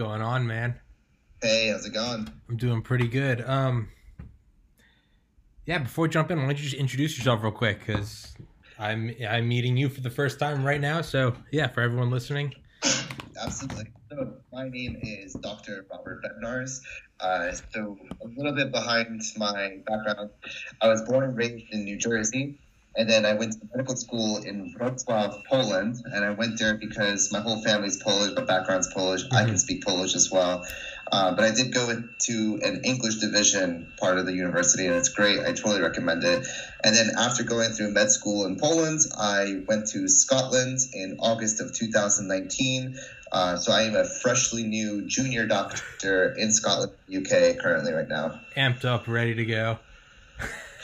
going on, man? Hey, how's it going? I'm doing pretty good. Um, yeah. Before we jump in, why don't you just introduce yourself real quick? Because I'm I'm meeting you for the first time right now. So yeah, for everyone listening. Absolutely. So my name is Dr. Robert Bednarz. Uh, so a little bit behind my background, I was born and raised in New Jersey. And then I went to medical school in Wrocław, Poland, and I went there because my whole family's Polish, my background's Polish. I can speak Polish as well. Uh, but I did go to an English division part of the university, and it's great. I totally recommend it. And then after going through med school in Poland, I went to Scotland in August of 2019. Uh, so I am a freshly new junior doctor in Scotland, UK, currently right now. Amped up, ready to go.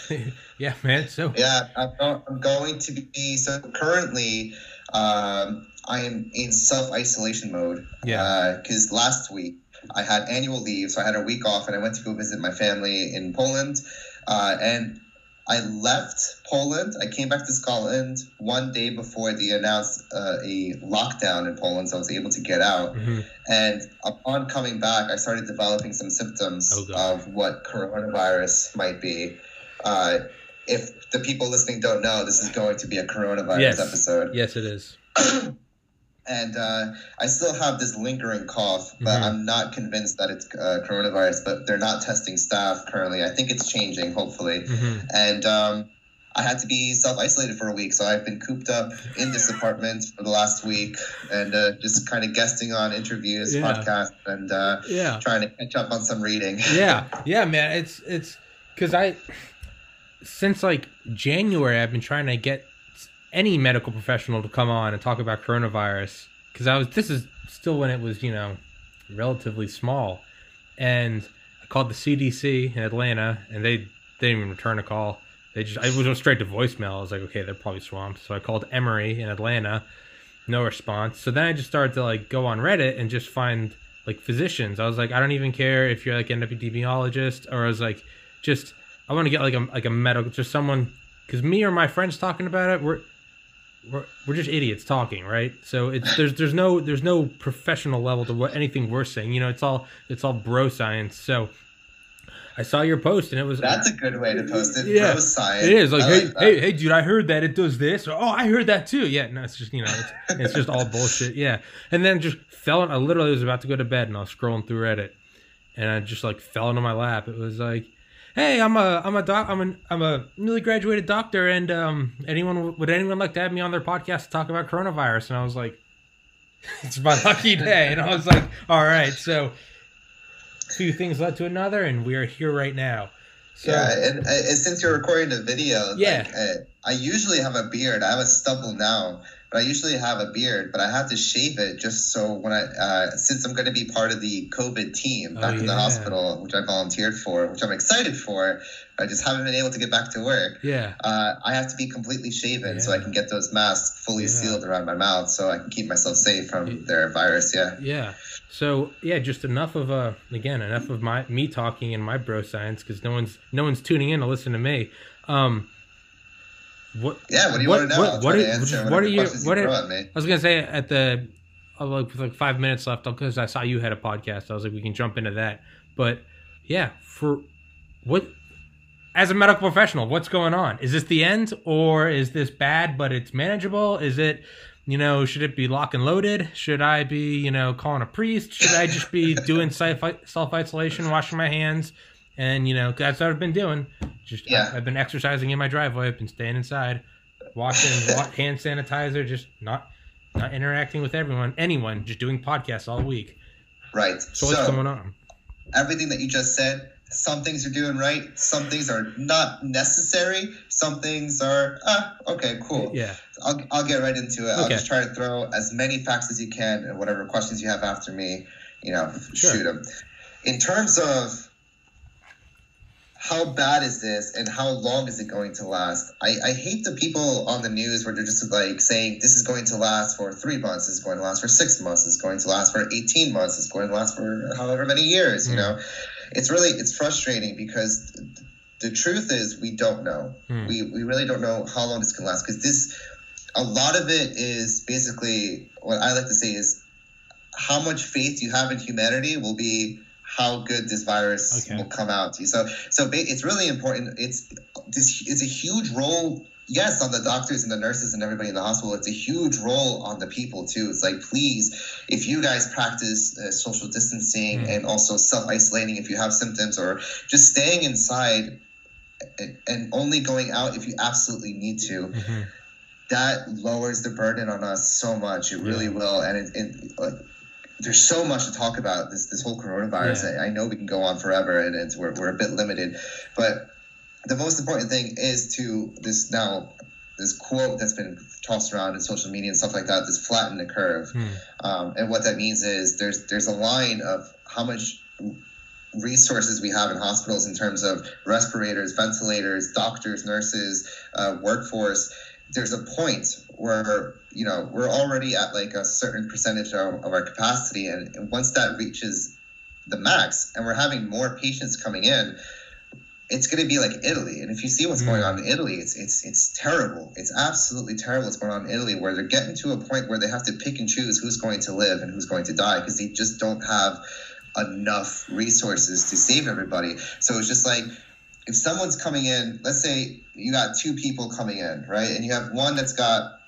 yeah, man. So yeah, I'm, going to be so currently. Um, I am in self isolation mode. Yeah. Because uh, last week I had annual leave, so I had a week off, and I went to go visit my family in Poland. Uh, and I left Poland. I came back to Scotland one day before they announced uh, a lockdown in Poland, so I was able to get out. Mm-hmm. And upon coming back, I started developing some symptoms oh, of what coronavirus might be. Uh, if the people listening don't know, this is going to be a coronavirus yes. episode. Yes, it is. and uh, I still have this lingering cough, but mm-hmm. I'm not convinced that it's uh, coronavirus. But they're not testing staff currently. I think it's changing, hopefully. Mm-hmm. And um, I had to be self isolated for a week, so I've been cooped up in this apartment for the last week, and uh, just kind of guesting on interviews, Yeah. podcasts, and uh, Yeah. trying to catch up on some reading. yeah, yeah, man. It's it's because I since like January I've been trying to get any medical professional to come on and talk about coronavirus because I was this is still when it was you know relatively small, and I called the CDC in Atlanta and they, they didn't even return a call. They just I was straight to voicemail. I was like, okay, they're probably swamped. So I called Emory in Atlanta, no response. So then I just started to like go on Reddit and just find like physicians. I was like, I don't even care if you're like an epidemiologist or I was like, just I want to get like a like a medical just someone because me or my friends talking about it we're we're, we're just idiots talking right so it's there's there's no there's no professional level to what anything we're saying you know it's all it's all bro science so I saw your post and it was That's a good way to post it. Yeah, Bro science. it is like, I hey, that. hey, hey, dude, I heard that it does this. Or, oh, I heard that too. Yeah, no, it's just you know, it's, it's just all bullshit. Yeah, and then just fell. In, I literally was about to go to bed and I was scrolling through Reddit, and I just like fell into my lap. It was like, hey, I'm a, I'm a doc, I'm a, I'm a newly graduated doctor, and um, anyone would anyone like to have me on their podcast to talk about coronavirus? And I was like, it's my lucky day, and I was like, all right, so. Two things led to another, and we are here right now. So, yeah, and, uh, and since you're recording the video, Yeah. like, uh, I usually have a beard. I have a stubble now, but I usually have a beard. But I have to shave it just so when I, uh, since I'm going to be part of the COVID team Oh, back in the hospital, which I volunteered for, which I'm excited for. I just haven't been able to get back to work. yeah, Uh, I have to be completely shaven so I can get those masks fully Yeah. sealed around my mouth, so I can keep myself safe from Yeah. their virus. Yeah. Yeah. So yeah, just enough of uh again enough of my me talking and my bro science because no one's no one's tuning in to listen to me. Um, what Yeah. What do you What- want to know? what- what are- what are you- what are-. I was gonna say at the uh, like with like five minutes left because I saw you had a podcast. I was like we can jump into that. But yeah, for what as a medical professional, what's going on? Is this the end or is this bad but it's manageable? Is it you know, should it be lock and loaded? Should I be, you know, calling a priest? Should I just be doing self isolation, washing my hands? And, you know, that's what I've been doing. Just, Yeah. I've been exercising in my driveway. I've been staying inside, washing wa- hand sanitizer, just not not interacting with everyone, anyone, just doing podcasts all week. Right. So, what's going on? everything that you just said, some things you're doing right, some things are not necessary, some things are ah, okay, cool. Yeah. I'll, I'll get right into it. Okay. I'll just try to throw as many facts as you can and whatever questions you have after me, you know, Sure. shoot them. In terms of how bad is this and how long is it going to last? I, I hate the people on the news where they're just like saying this is going to last for three months, this is going to last for six months, is going to last for 18 months, it's going to last for however many years, you Mm. know? It's really, it's frustrating because the truth is we don't know. Hmm. We, we really don't know how long this can last because this, a lot of it is basically what I like to say is how much faith you have in humanity will be how good this virus Okay. will come out to. So, so it's really important. It's this. It's a huge role. Yes, on the doctors and the nurses and everybody in the hospital. It's a huge role on the people too. It's like, please, if you guys practice uh, social distancing Mm. and also self isolating if you have symptoms, or just staying inside and- and only going out if you absolutely need to Mhm. that lowers the burden on us so much. It really Yeah. will, and it, it like, there's so much to talk about this this whole coronavirus. Yeah. I, I know we can go on forever, and it's, we're we're a bit limited, but the most important thing is to this now this quote that's been tossed around in social media and stuff like that. This flatten the curve, Hmm. um, and what that means is there's there's a line of how much resources we have in hospitals in terms of respirators, ventilators, doctors, nurses, uh, workforce. There's a point where you know we're already at like a certain percentage of, of our capacity, and, and once that reaches the max, and we're having more patients coming in, it's going to be like Italy. And if you see what's going mm. on in Italy, it's it's it's terrible. It's absolutely terrible what's going on in Italy, where they're getting to a point where they have to pick and choose who's going to live and who's going to die because they just don't have enough resources to save everybody. So it's just like if someone's coming in, let's say you got two people coming in, right? And you have one that's got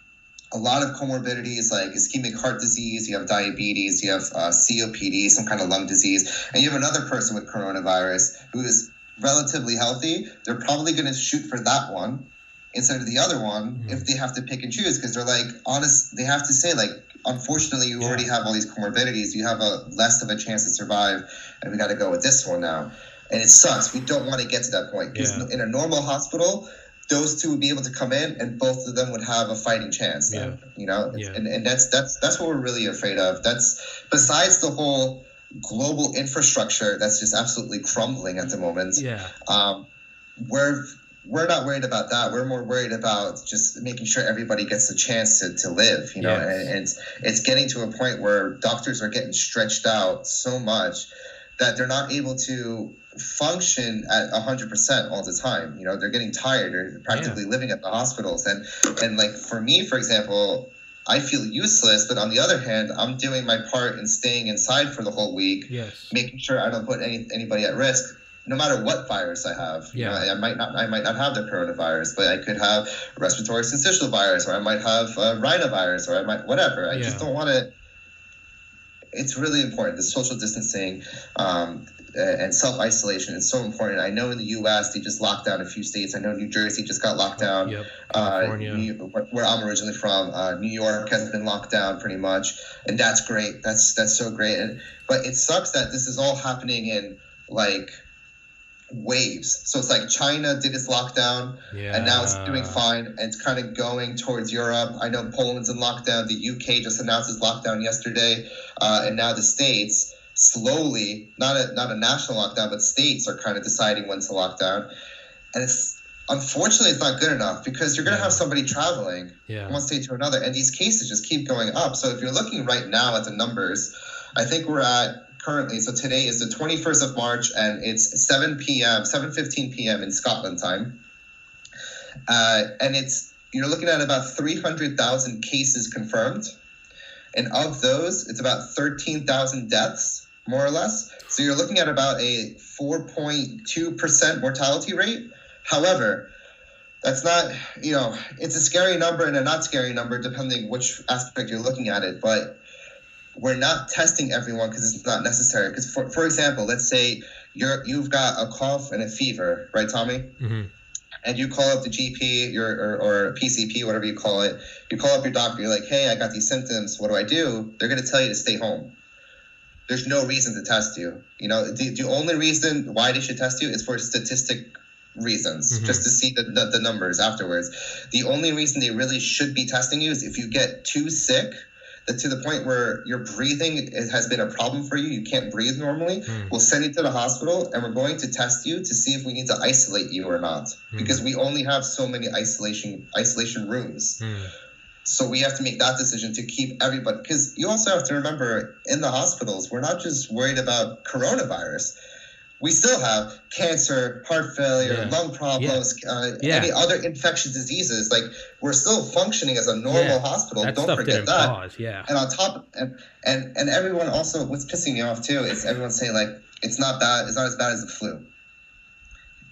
a lot of comorbidities like ischemic heart disease, you have diabetes, you have uh, COPD, some kind of lung disease, and you have another person with coronavirus who is relatively healthy. They're probably going to shoot for that one instead of the other one Mhm. if they have to pick and choose because they're like honest they have to say like unfortunately you already have all these comorbidities you have a less of a chance to survive and we got to go with this one now and it sucks we don't want to get to that point because Yeah. in a normal hospital those two would be able to come in and both of them would have a fighting chance then, you know Yeah. and, and that's that's that's what we're really afraid of that's besides the whole global infrastructure that's just absolutely crumbling at the moment Yeah. um, we're we're not worried about that. We're more worried about just making sure everybody gets a chance to, to live, you know. And, and it's it's getting to a point where doctors are getting stretched out so much that they're not able to function at hundred percent all the time. You know, they're getting tired. They're practically living at the hospitals, and and like for me, for example. I feel useless, but on the other hand, I'm doing my part in staying inside for the whole week, Yes. making sure I don't put any anybody at risk, no matter what virus I have. You Yeah. know, I might not I might not have the coronavirus, but I could have respiratory syncytial virus, or I might have uh, rhinovirus, or I might whatever. I just don't want to. It's really important. The social distancing um, and self isolation is so important. I know in the U.S. they just locked down a few states. I know New Jersey just got locked down Yep. uh, California. Where where I'm originally from, uh, New York has been locked down pretty much, and that's great. That's that's so great. And but it sucks that this is all happening in like waves. So it's like China did its lockdown, Yeah. and now it's doing fine, and it's kind of going towards Europe. I know Poland's in lockdown. The UK just announced its lockdown yesterday, uh, and now the states slowly, not a not a national lockdown, but states are kind of deciding when to lock down, and it's unfortunately it's not good enough because you're going to Yeah. have somebody traveling Yeah. one state to another, and these cases just keep going up. So if you're looking right now at the numbers, I think we're at currently. So today is the 21st of March, and it's 7 p.m., 7:15 p.m. in Scotland time, uh, and it's you're looking at about 300,000 cases confirmed, and of those, it's about 13,000 deaths, more or less. So you're looking at about a 4.2 percent mortality rate. However, that's not you know it's a scary number and a not scary number depending which aspect you're looking at it but we're not testing everyone because it's not necessary. Because for, for example let's say you're you've got a cough and a fever right tommy? Hmm and you call up the gp your, or, or pcp whatever you call it. You call up your doctor you're like hey i got these symptoms. What do i do? They're going to tell you to stay home there's no reason to test you you know the, the only reason why they should test you is for statistic reasons Mhm. just to see the, the, the numbers afterwards the only reason they really should be testing you is if you get too sick to the point where your breathing has been a problem for you you can't breathe normally Hmm. we'll send you to the hospital and we're going to test you to see if we need to isolate you or not Hmm. because we only have so many isolation isolation rooms Hmm. So we have to make that decision to keep everybody because you also have to remember in the hospitals we're not just worried about coronavirus we still have cancer, heart failure, Yeah. lung problems, uh, Yeah. any other infectious diseases. Like we're still functioning as a normal Yeah. hospital. that Don't forget that. pause. Yeah. And on top, and, and and everyone also, what's pissing me off too is everyone saying like it's not bad, it's not as bad as the flu.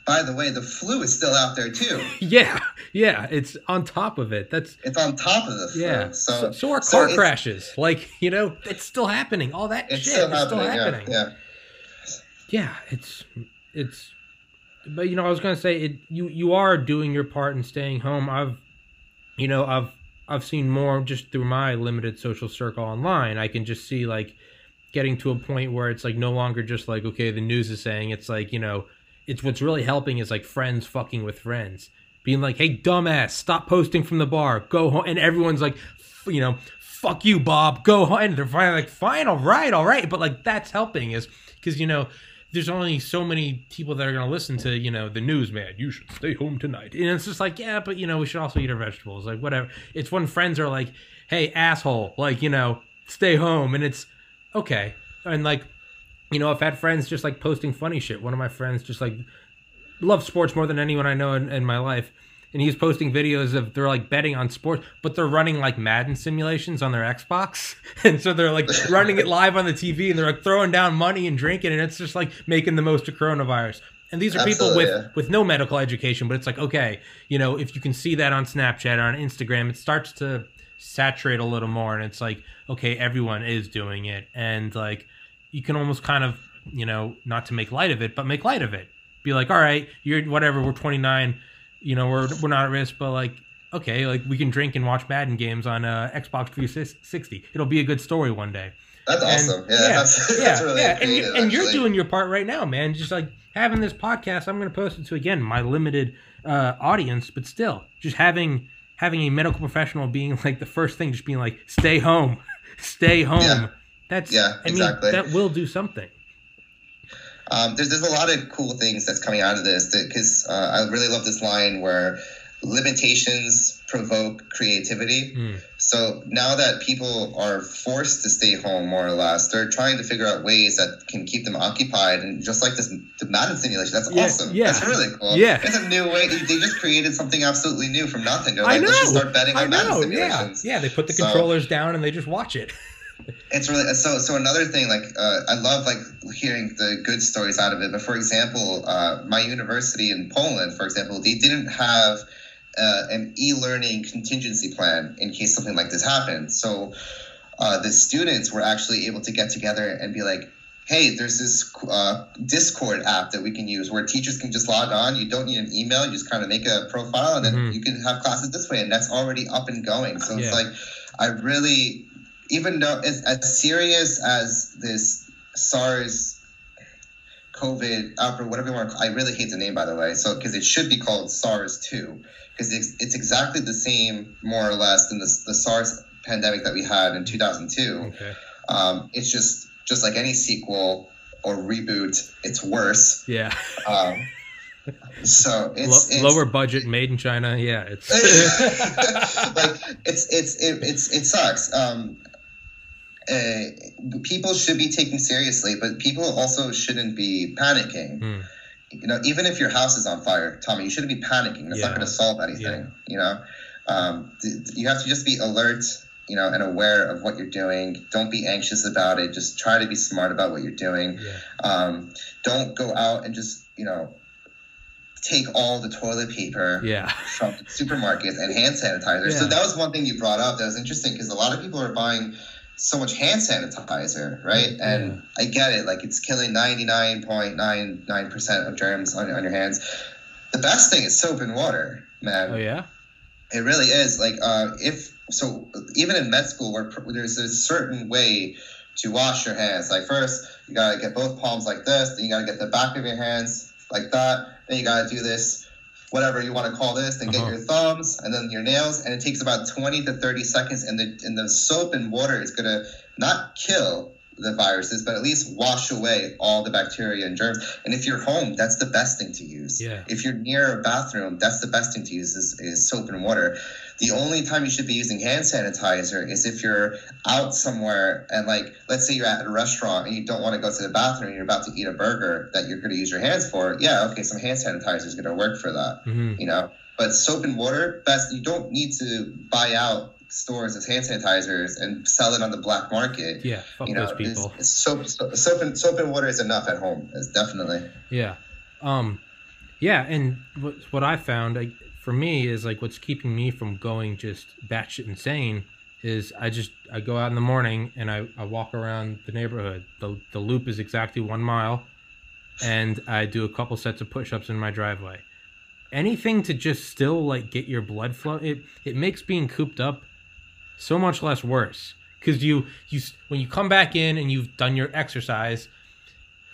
By the way, the flu is still out there too. Yeah. Yeah. It's on top of it. That's It's on top of the flu. yeah. So, So, so are car crashes. Like you know, it's still happening. All that shit still is happening. still happening. Yeah, yeah. yeah it's it's but you know i was gonna say it you you are doing your part in staying home i've you know i've i've seen more just through my limited social circle online i can just see like getting to a point where it's like no longer just like okay the news is saying it's like you know it's what's really helping is like friends fucking with friends. Being like hey dumbass stop posting from the bar. Go home and everyone's like you know fuck you bob. Go home and they're finally like fine all right all right. But like that's helping is because you know there's only so many people that are going to listen to you know the news man. You should stay home tonight. And it's just like yeah but you know we should also eat our vegetables. Like whatever. It's when friends are like hey asshole. Like you know stay home. And it's okay. And like you know i've had friends just like posting funny shit one of my friends just like loves sports more than anyone i know in, in my life and he's posting videos of they're like betting on sports, but they're running like Madden simulations on their Xbox, and so they're like running it live on the TV, and they're like throwing down money and drinking, and it's just like making the most of coronavirus. And these are people with yeah. with no medical education, but it's like okay, you know, if you can see that on Snapchat or on Instagram, it starts to saturate a little more, and it's like okay, everyone is doing it, and like you can almost kind of you know not to make light of it, but make light of it. Be like, all right, you're whatever, we're 29 you know we're we're not at risk but like okay like we can drink and watch madden games on uh xbox 360 it'll be a good story one day That's And- awesome. Yeah, that's, yeah, that's really yeah. and, you, and you're doing your part right now man just like having this podcast i'm going to post it to again my limited uh audience but still just having having a medical professional being like the first thing just being like stay home stay home Yeah. That's Yeah, i mean exactly. that will do something Um, there's, there's a lot of cool things that's coming out of this because uh, I really love this line where limitations provoke creativity. Mm. So now that people are forced to stay home more or less, they're trying to figure out ways that can keep them occupied. And just like this the Madden simulation, that's Yeah, awesome. yeah. That's really cool. Yeah. It's a new way. They they just created something absolutely new from nothing. They're I like, let's just know. start betting I on Madden know, yeah, simulations. yeah. They put the So- controllers down and they just watch it. It's really so. So another thing, like uh, I love like hearing the good stories out of it. But for example, uh, my university in Poland, for example, they didn't have uh, an e-learning contingency plan in case something like this happened. So uh, the students were actually able to get together and be like. Hey, there's this uh, Discord app that we can use where teachers can just log on. You don't need an email. You just kind of make a profile, and then Mhm. you can have classes this way, and that's already up and going. So Yeah. it's like I really, even though it's as serious as this SARS COVID outbreak, whatever you want to call I really hate the name, by the way. So, because it should be called SARS 2, because it's, it's exactly the same, more or less, than the, the SARS pandemic that we had in 2002. Okay. Um, it's just, just like any sequel or reboot, it's worse. Yeah. Um, so it's, Lo- it's lower budget, made in China. Yeah, it's like it's it's it, it's it sucks. Um, uh, people should be taken seriously, but people also shouldn't be panicking. Hmm. You know, even if your house is on fire, Tommy, you shouldn't be panicking. It's Yeah. not going to solve anything. Yeah. You know, um, you have to just be alert. You know, and aware of what you're doing. Don't be anxious about it. Just try to be smart about what you're doing. yeah. Um, don't go out and just you know take all the toilet paper yeah. from supermarkets and hand sanitizer. So that was one thing you brought up that was interesting because a lot of people are buying so much hand sanitizer, right? And I get it, like it's killing ninety nine point nine nine percent of germs on, on your hands. The best thing is soap and water, man. Oh yeah. It really is. Like, uh, if so, even in med school, where there's a certain way to wash your hands. Like, first, you gotta get both palms like this, then you gotta get the back of your hands like that, then you gotta do this, whatever you want to call this, then Uh-huh. get your thumbs and then your nails, and it takes about 20 to 30 seconds. And the, and the soap and water is gonna not kill the viruses, but at least wash away all the bacteria and germs. And if you're home, that's the best thing to use. Yeah. If you're near a bathroom, that's the best thing to use is, is soap and water. The only time you should be using hand sanitizer is if you're out somewhere and like let's say you're at a restaurant and you don't want to go to the bathroom and you're about to eat a burger that you're going to use your hands for. Yeah, okay, some hand sanitizer is going to work for that. hmm You know, but soap and water, best you don't need to buy out stores as hand sanitizers and sell it on the black market. Yeah, fuck you know, those people. it's- it's soap, soap, soap and soap and water is enough at home. It's definitely. Yeah. Um yeah, and what what I found like for me is like what's keeping me from going just batshit insane is I just I go out in the morning and I, I walk around the neighborhood. The the loop is exactly one mile and I do a couple sets of push ups in my driveway. Anything to just still like get your blood flow it it makes being cooped up so much less worse. Cause you you when you come back in and you've done your exercise,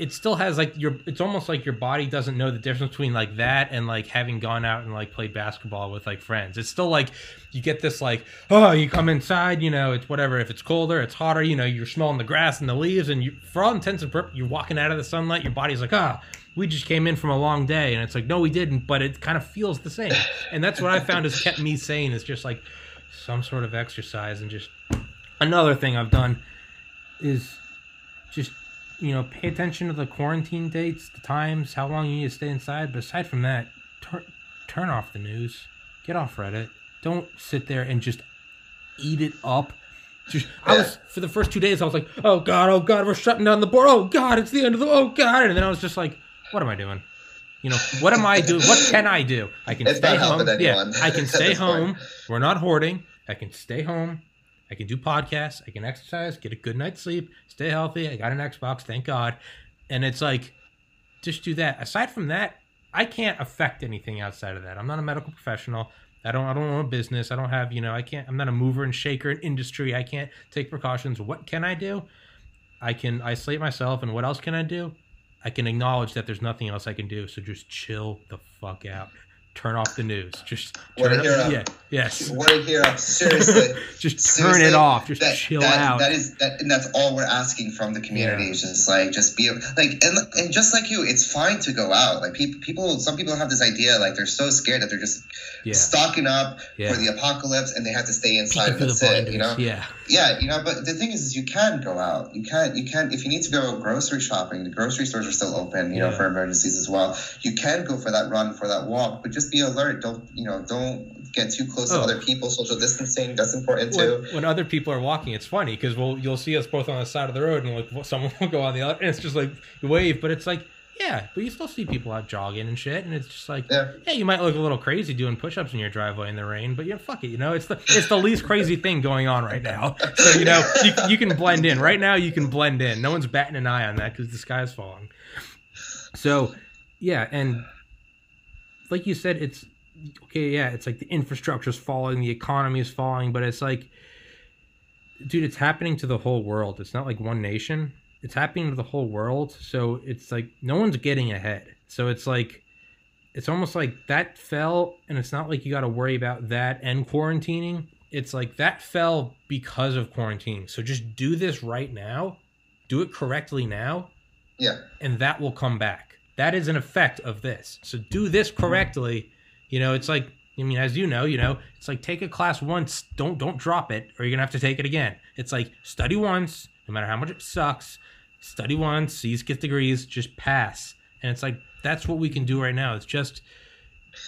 it still has like your it's almost like your body doesn't know the difference between like that and like having gone out and like played basketball with like friends. It's still like you get this like oh you come inside you know it's whatever. If it's colder it's hotter you know you're smelling the grass and the leaves and you for all intents and purposes you're walking out of the sunlight your body's like ah we just came in from a long day and it's like no we didn't but it kind of feels the same. And that's what i found has kept me sane is just like some sort of exercise and just another thing i've done is just you know pay attention to the quarantine dates the times how long you need to stay inside. But aside from that turn turn off the news. Get off reddit. Don't sit there and just eat it up. Just i was for the first two days i was like oh god oh god we're shutting down the board. Oh god it's the end of the oh god. And then i was just like what am i doing? You know what am i doing what can i do? I can It's stay home. helping yeah i can stay this point. home. We're not hoarding. I can stay home I can do podcasts. I can exercise, get a good night's sleep, stay healthy. I got an Xbox, thank God. And it's like, just do that. Aside from that, I can't affect anything outside of that. I'm not a medical professional. I don't. I don't own a business. I don't have. You know. I can't. I'm not a mover and shaker in industry. I can't take precautions. What can I do? I can isolate myself. And what else can I do? I can acknowledge that there's nothing else I can do. So just chill the fuck out. Turn off the news. Just turn it, yeah. Yes. What a hero! Seriously. just turn it off. Just that, chill that- out. That is that, and that's all we're asking from the community. Yeah. Is just like just be like and and just like you, it's fine to go out. Like people, people, some people have this idea like they're so scared that they're just yeah. stocking up Yeah. for the apocalypse and they have to stay inside. That's it. You know. Yeah. Yeah, you know, but the thing is, is you can go out. You can, you can, if you need to go grocery shopping, the grocery stores are still open, you know, for emergencies as well. You can go for that run, for that walk, but just be alert. Don't, you know, don't get too close Oh. to other people. Social distancing, that's important too. When, when other people are walking, it's funny because we'll you'll see us both on the side of the road, and like someone will go on the other, and it's just like you wave, but it's like yeah, but you still see people out jogging and shit, and it's just like Yeah. yeah, you might look a little crazy doing push-ups in your driveway in the rain, but you know, fuck it, you know, it's the it's the least crazy thing going on right now. So you know, you, you can blend in right now. You can blend in. No one's batting an eye on that because the sky's falling. So yeah, and like you said, it's okay. Yeah, it's like the infrastructure's falling, the economy is falling, but it's like, dude, it's happening to the whole world. It's not like one nation. It's happening to the whole world. So it's like no one's getting ahead. So it's like it's almost like that fell, and it's not like you got to worry about that and quarantining. It's like that fell because of quarantine. So just do this right now, do it correctly now, Yeah, and that will come back. That is an effect of this. So do this correctly. You know, it's like I mean, as you know, you know, it's like take a class once, don't don't drop it, or you're gonna have to take it again. It's like study once, no matter how much it sucks. Study once, C's get degrees, just pass. And it's like that's what we can do right now. It's just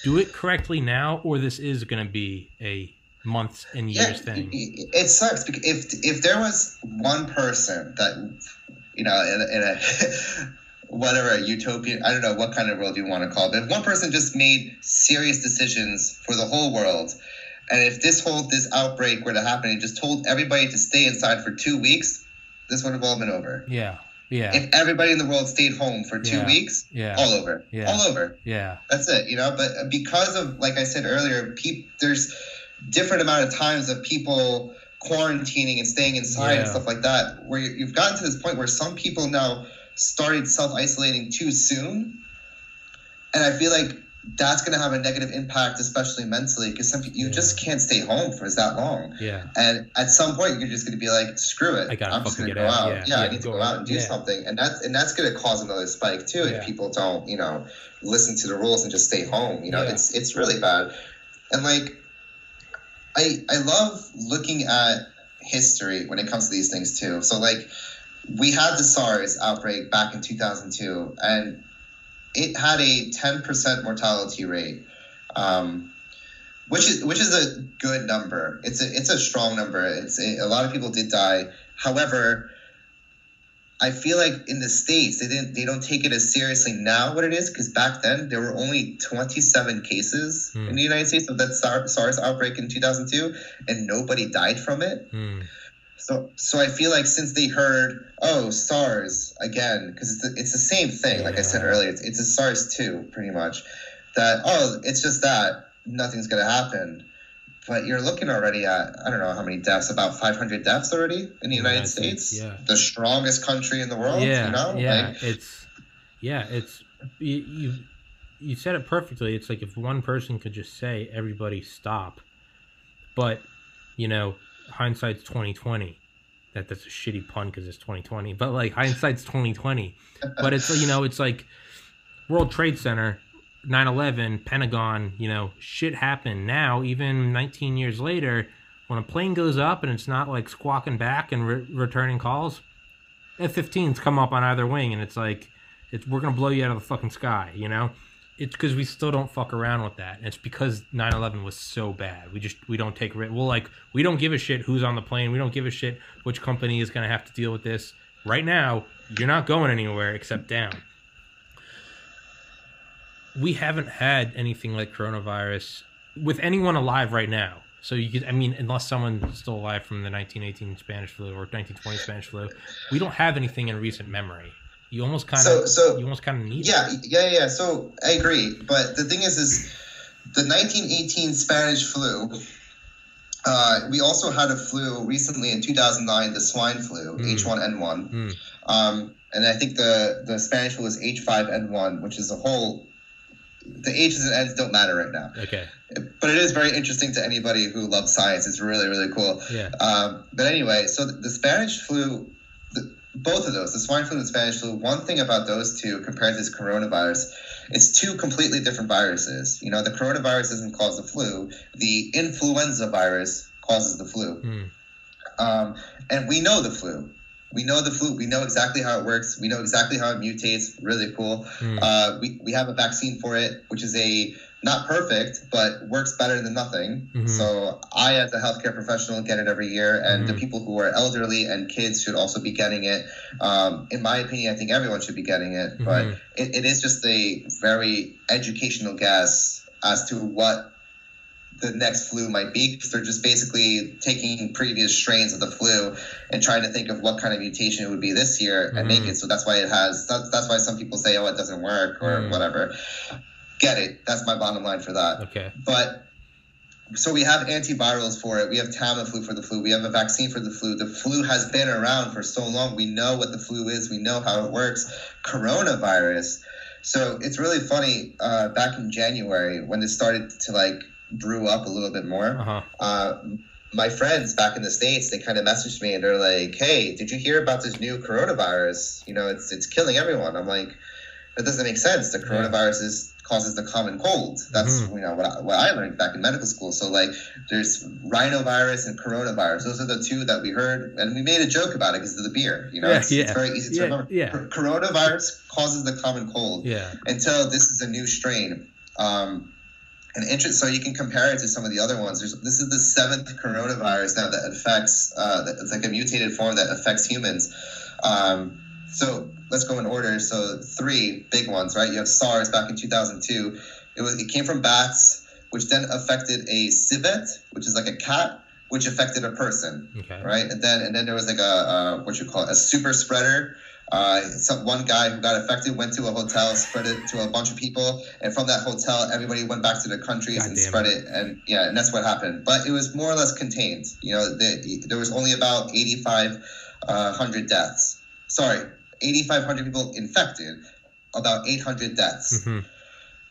do it correctly now, or this is gonna be a months and yeah. years thing. It, sucks because if if there was one person that, you know, in, a- in a whatever a utopian, I don't know what kind of world you want to call it, but if one person just made serious decisions for the whole world. And if this whole this outbreak were to happen and just told everybody to stay inside for two weeks, this would have all been over. Yeah, yeah, If everybody in the world stayed home for two Yeah. weeks, yeah, all over, Yeah. all over. yeah, That's it, you know. But because of, like I said earlier, peop, there's different amount of times of people quarantining and staying inside and stuff like that. Where you- you've gotten to this point where some people now started self isolating too soon, and I feel like that's going to have a negative impact, especially mentally, because some you Yeah. just can't stay home for that long. yeah. And at some point, you're just going to be like, "Screw it! I gotta I'm just going to go out." out. Yeah, Yeah, yeah, I need to go go out and do. Something." And that's and that's going to cause another spike too if people don't, you know, listen to the rules and just stay home. You know, it's it's really bad. And like, I I love looking at history when it comes to these things too. So like we had the SARS outbreak back in 2002 and it had a 10% mortality rate. Um, which is which is a good number. It's a it's a strong number. It's a, a lot of people did die. However, I feel like in the states they didn't they don't take it as seriously now what it is because back then there were only 27 cases Hmm. in the United States of that SARS, outbreak in 2002 and nobody died from it. Hmm. So so I feel like since they heard oh SARS again because it's the, it's the same thing like I said earlier it's, it's a SARS two pretty much that oh it's just that nothing's gonna happen. But you're looking already at I don't know how many deaths about 500 deaths already in the United, United States, States, yeah. the strongest country in the world. yeah, you know, yeah. Like, it's yeah, it's you, you you said it perfectly. It's like if one person could just say everybody stop, but you know hindsight's twenty twenty. That that's a shitty pun because it's twenty twenty. But like hindsight's twenty twenty. But it's you know it's like World Trade Center. 9/11, Pentagon, you know, shit happened. Now, even 19 years later, when a plane goes up and it's not like squawking back and re- returning calls, F-15s come up on either wing, and it's like, it's we're gonna blow you out of the fucking sky, you know. It's because we still don't fuck around with that. And it's because 9/11 was so bad. We just we don't take ri We'll like we don't give a shit who's on the plane. We don't give a shit which company is gonna have to deal with this. Right now, you're not going anywhere except down. We haven't had anything like coronavirus with anyone alive right now. So you could, I mean, unless someone's still alive from the 1918 Spanish flu or 1920 Spanish flu, we don't have anything in recent memory. You almost kind of, so- you almost kind of need. It, yeah, yeah, yeah. So I agree, but the thing is, is the 1918 Spanish flu. Uh, we also had a flu recently in 2009, the swine flu, Mm. H1N1. Mm. Um, and I think the, the Spanish flu is H5N1, which is a whole. The H's and N's don't matter right now. Okay. But it is very interesting to anybody who loves science. It's really, really cool. Yeah. Um, but anyway, so the, Spanish flu, both of those, the swine flu and the Spanish flu, one thing about those two compared to this coronavirus, it's two completely different viruses. You know, the coronavirus doesn't cause the flu, the influenza virus causes the flu. Mm. Um, and we know the flu. We know the flu. We know exactly how it works. We know exactly how it mutates. Really cool. Mm. Uh, we, we have a vaccine for it, which is a not perfect, but works better than nothing. Mhm. So I, as a healthcare professional, get it every year, and the Mhm. people who are elderly and kids should also be getting it. Um, in my opinion, I think everyone should be getting it, but Mhm. it, it is just a very educational guess as to what the next flu might be because they're just basically taking previous strains of the flu and trying to think of what kind of mutation it would be this year and make Mhm. it so that's why it has that's, that's why some people say oh it doesn't work or Mhm. whatever get it that's my bottom line for that Okay. but so we have antivirals for it. We have Tamiflu for the flu. We have a vaccine for the flu. The flu has been around for so long. We know what the flu is. We know how it works. Coronavirus. So it's really funny. Uh, back in January, when it started to like brew up a little bit more, Uh huh. uh, my friends back in the states they kind of messaged me and they're like, "Hey, did you hear about this new coronavirus? You know, it's it's killing everyone." I'm like, "That doesn't make sense. The coronavirus is causes the common cold. That's Mhm. you know what I, what I learned back in medical school. So like, there's rhinovirus and coronavirus. Those are the two that we heard, and we made a joke about it because of the beer. You know, Yeah, it's, yeah. it's very easy to Yeah, remember. yeah. Coronavirus causes the common cold Yeah. until this is a new strain. Um, and interest, so you can compare it to some of the other ones. There's, this is the seventh coronavirus now that affects. Uh, that, it's like a mutated form that affects humans. Um, so let's go in order. So three big ones, right? You have SARS back in 2002. It was it came from bats, which then affected a civet, which is like a cat, which affected a person Okay. right? And then and then there was like a uh, what you call it, a super spreader. Uh, some one guy who got affected went to a hotel, spread it to a bunch of people, and from that hotel, everybody went back to their countries God and spread it. And yeah, and that's what happened. But it was more or less contained. You know, the, there was only about eighty five hundred deaths. Sorry, eighty five hundred people infected, about eight hundred deaths. hmm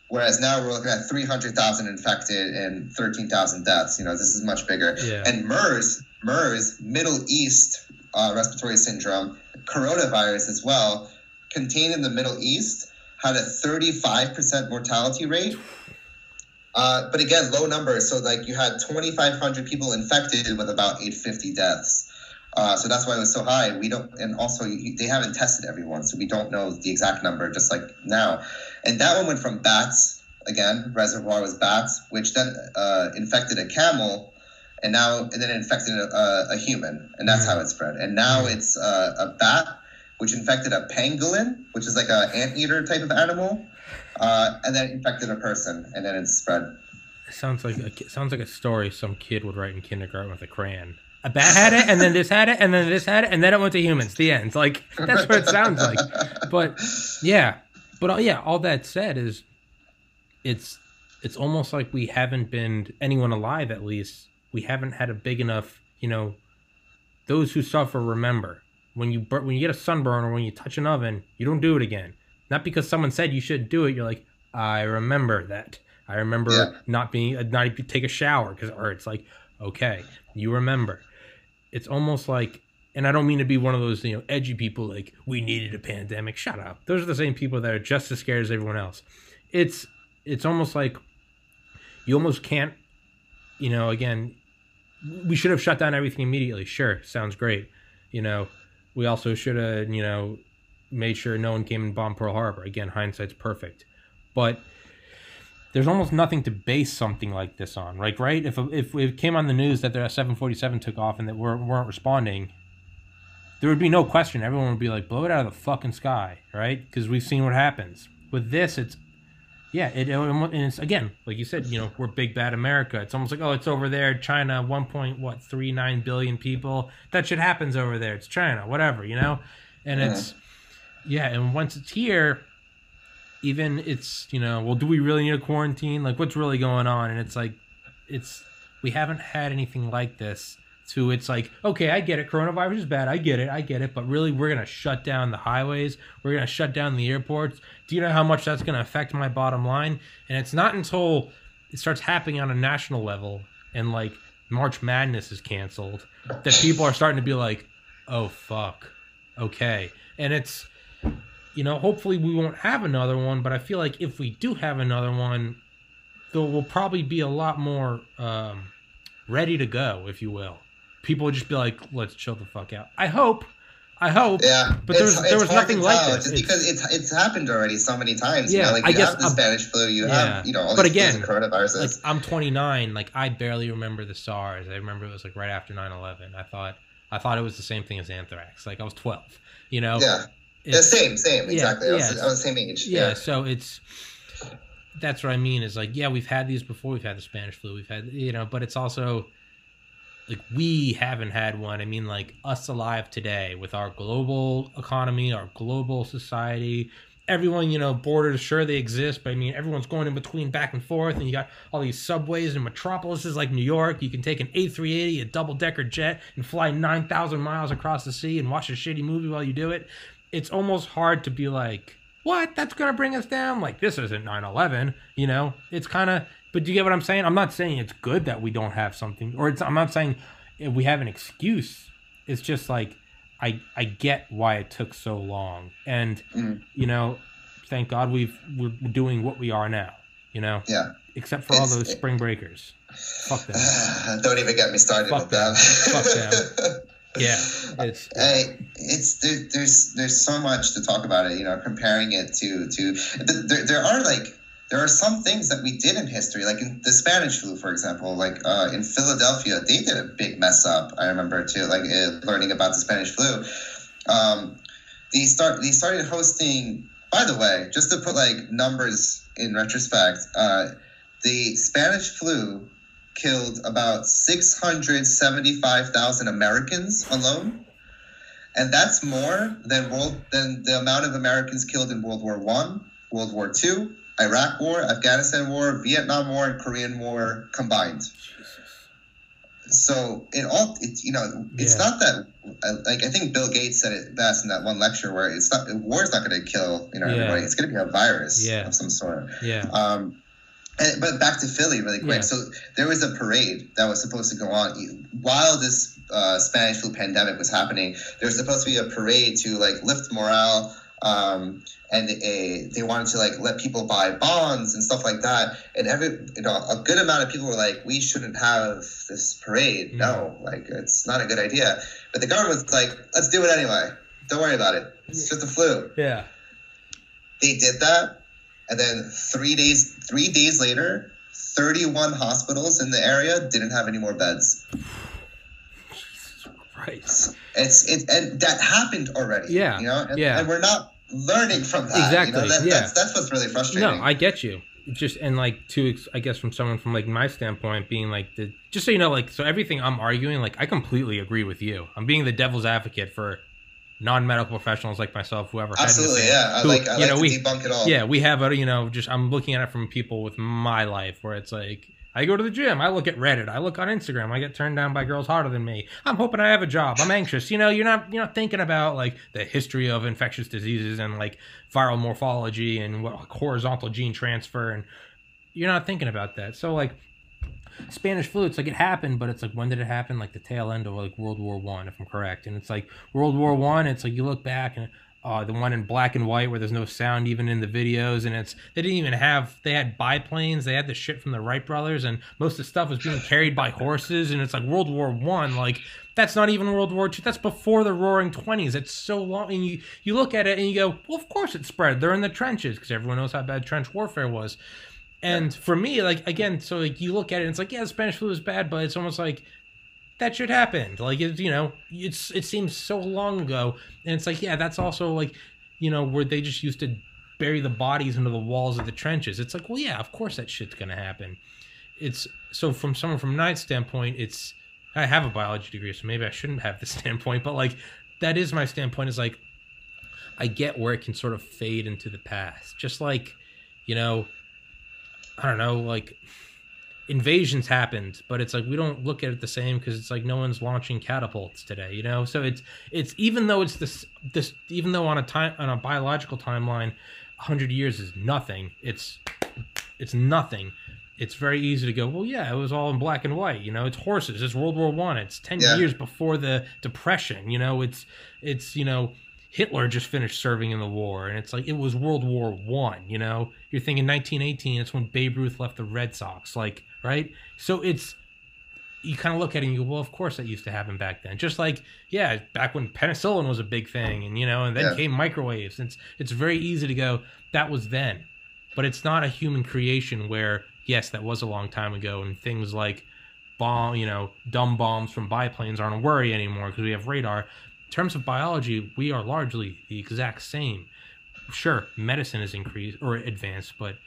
Whereas now we're looking at 300,000 infected and 13,000 deaths. You know, this is much bigger. Yeah. And MERS, MERS, Middle East uh, respiratory syndrome, coronavirus as well, contained in the Middle East, had a 35% mortality rate. Uh, but again, low numbers. So like you had 2,500 people infected with about 850 deaths. Uh, so that's why it was so high. We don't, and also they haven't tested everyone, so we don't know the exact number. Just like now, and that one went from bats again. Reservoir was bats, which then uh, infected a camel, and now and then it infected a, a human, and that's how it spread. And now it's uh, a bat, which infected a pangolin, which is like a anteater type of animal, uh, and then it infected a person, and then it spread. Sounds like a, it sounds like a story some kid would write in kindergarten with a crayon. A bat had it, and then this had it, and then this had it, and then it went to humans. The end. Like that's what it sounds like. But yeah, but uh, yeah. All that said is, it's it's almost like we haven't been anyone alive at least. We haven't had a big enough. You know, those who suffer remember when you bur- when you get a sunburn or when you touch an oven, you don't do it again. Not because someone said you should do it. You're like, I remember that. I remember Yeah. not being not even take a shower because it hurts. Like, okay, you remember. It's almost like, and I don't mean to be one of those you know edgy people like we needed a pandemic. Shut up. Those are the same people that are just as scared as everyone else. It's it's almost like you almost can't. You know, again, we should have shut down everything immediately. Sure, sounds great. You know, we also should have you know made sure no one came and bombed Pearl Harbor. Again, hindsight's perfect, but there's almost nothing to base something like this on, like right? If if it came on the news that their 747 took off and that weren't weren't responding, there would be no question. Everyone would be like, blow it out of the fucking sky, right? Because we've seen what happens. With this, it's yeah, it, it and it's again, like you said, you know, we're big bad America. It's almost like oh, it's over there, China, one point what three nine billion people. That shit happens over there. It's China, whatever, you know, and Yeah. it's yeah, and once it's here, even it's you know, well, do we really need a quarantine? Like, what's really going on? And it's like, it's we haven't had anything like this. To it's like, okay, I get it. Coronavirus is bad. I get it. I get it. But really, we're gonna shut down the highways. We're gonna shut down the airports. Do you know how much that's gonna affect my bottom line? And it's not until it starts happening on a national level and like March Madness is canceled that people are starting to be like, oh fuck, okay. And it's you know, hopefully we won't have another one, but I feel like if we do have another one, there will probably be a lot more um, ready to go, if you will. People will just be like, let's chill the fuck out. I hope. I hope. Yeah, But there It's- was- there was nothing like this. Just It's- because it's it's happened already so many times. Yeah, you know, like I you guess have the I'm- Spanish flu, you Yeah. have you know all But these again, coronaviruses. Like I'm 29. Like I barely remember the SARS. I remember it was like right after 9/11. I thought I thought it was the same thing as anthrax. Like I was 12. You know. yeah, yeah, same, same, yeah, exactly. I, was, yeah. I was the same age. yeah, Yeah, so it's that's what i mean is like yeah we've had these before we've had the spanish flu we've had you know but it's also like we haven't had one i mean like us alive today with our global economy our global society everyone you know borders sure they exist but i mean everyone's going in between back and forth and you got all these subways and metropolises like new york you can take an a380 a double decker jet and fly 9000 miles across the sea and watch a shitty movie while you do it it's almost hard to be like what? That's gonna bring us down? Like this isn't 9-11 you know? It's kind of but do you get what i'm saying? I'm not saying it's good that we don't have something or it's i'm not saying if we have an excuse. It's just like i i get why it took so long. And Mm. you know thank god we've we're doing what we are now you know? Yeah. except for all It's- those spring breakers. Fuck them. Don't even get me started Fuck with them. them. Fuck yeah it's Hey, it's there, there's there's so much to talk about it. You know, comparing it to to there, there are like there are some things that we did in history, like in the Spanish flu, for example. Like uh, in Philadelphia, they did a big mess up. I remember too, like uh, learning about the Spanish flu. Um, they start they started hosting. By the way, just to put like numbers in retrospect, uh, the Spanish flu killed about 675,000 Americans alone. And that's more than world than the amount of Americans killed in World War One, World War Two, Iraq War, Afghanistan War, Vietnam War, and Korean War combined. So it all, it, you know, it's Yeah. not that. uh, Like I think Bill Gates said it best in that one lecture where it's not war's not going to kill you know Yeah. everybody. It's going to be a virus Yeah. of some sort. yeah Um, and, but back to Philly really quick. Yeah. So there was a parade that was supposed to go on while this uh, Spanish flu pandemic was happening. There was supposed to be a parade to like lift morale um, and they, they wanted to like let people buy bonds and stuff like that. And every you know a good amount of people were like, we shouldn't have this parade. Mm. No, like it's not a good idea. But the government was like, let's do it anyway. Don't worry about it. It's just a flu. Yeah. They did that, and then three days three days later, thirty one hospitals in the area didn't have any more beds. Jesus Christ. It's it and that happened already. Yeah, you know, and, yeah. and we're not learning from that. Exactly, You know? that, yeah. that's that's what's really frustrating. No, I get you. Just and like to I guess from someone from like my standpoint, being like the just so you know, like so everything I'm arguing, like I completely agree with you. I'm being the devil's advocate for non-medical professionals like myself, whoever had Absolutely, this, yeah. I like I you like know to we debunk it all. yeah we have a you know just I'm looking at it from people with my life where it's like I go to the gym, I look at Reddit, I look on Instagram, I get turned down by girls hotter than me. I'm hoping I have a job. I'm anxious. You know, you're not you're not thinking about like the history of infectious diseases and like viral morphology and what horizontal gene transfer and you're not thinking about that. So like Spanish flu, it's like it happened, but it's like when did it happen? Like the tail end of like World War One, if I'm correct. And it's like World War One. It's like you look back and uh, the one in black and white where there's no sound even in the videos, and it's they didn't even have they had biplanes. They had the shit from the Wright brothers, and most of the stuff was being carried by horses. And it's like World War One, like that's not even World War Two. That's before the Roaring Twenties. It's so long, and you you look at it and you go, well, of course it spread. They're in the trenches because everyone knows how bad trench warfare was. And for me, like again, so like you look at it, and it's like, yeah, Spanish flu is bad, but it's almost like that should happen. Like it's you know, it's it seems so long ago, and it's like, yeah, that's also like, you know, where they just used to bury the bodies into the walls of the trenches. It's like, well, yeah, of course that shit's gonna happen. It's so from someone from Knight's standpoint, it's I have a biology degree, so maybe I shouldn't have this standpoint, but like that is my standpoint. Is like I get where it can sort of fade into the past, just like you know I don't know, like invasions happened, but it's like we don't look at it the same because it's like no one's launching catapults today, you know. So it's it's even though it's this this even though on a time on a biological timeline, hundred years is nothing. It's it's nothing. It's very easy to go. Well, yeah, it was all in black and white. You know, it's horses. It's World War One. It's ten Yeah. years before the depression. You know, it's it's you know Hitler just finished serving in the war, and it's like it was World War One. You know, you're thinking 1918. It's when Babe Ruth left the Red Sox. Like, right? So it's you kind of look at it and you go, well, of course that used to happen back then. Just like, yeah, back when penicillin was a big thing, and you know, and then Yeah. came microwaves. It's it's very easy to go that was then, but it's not a human creation where yes, that was a long time ago, and things like bomb, you know, dumb bombs from biplanes aren't a worry anymore because we have radar. In terms of biology, we are largely the exact same. Sure, medicine is increased or advanced, but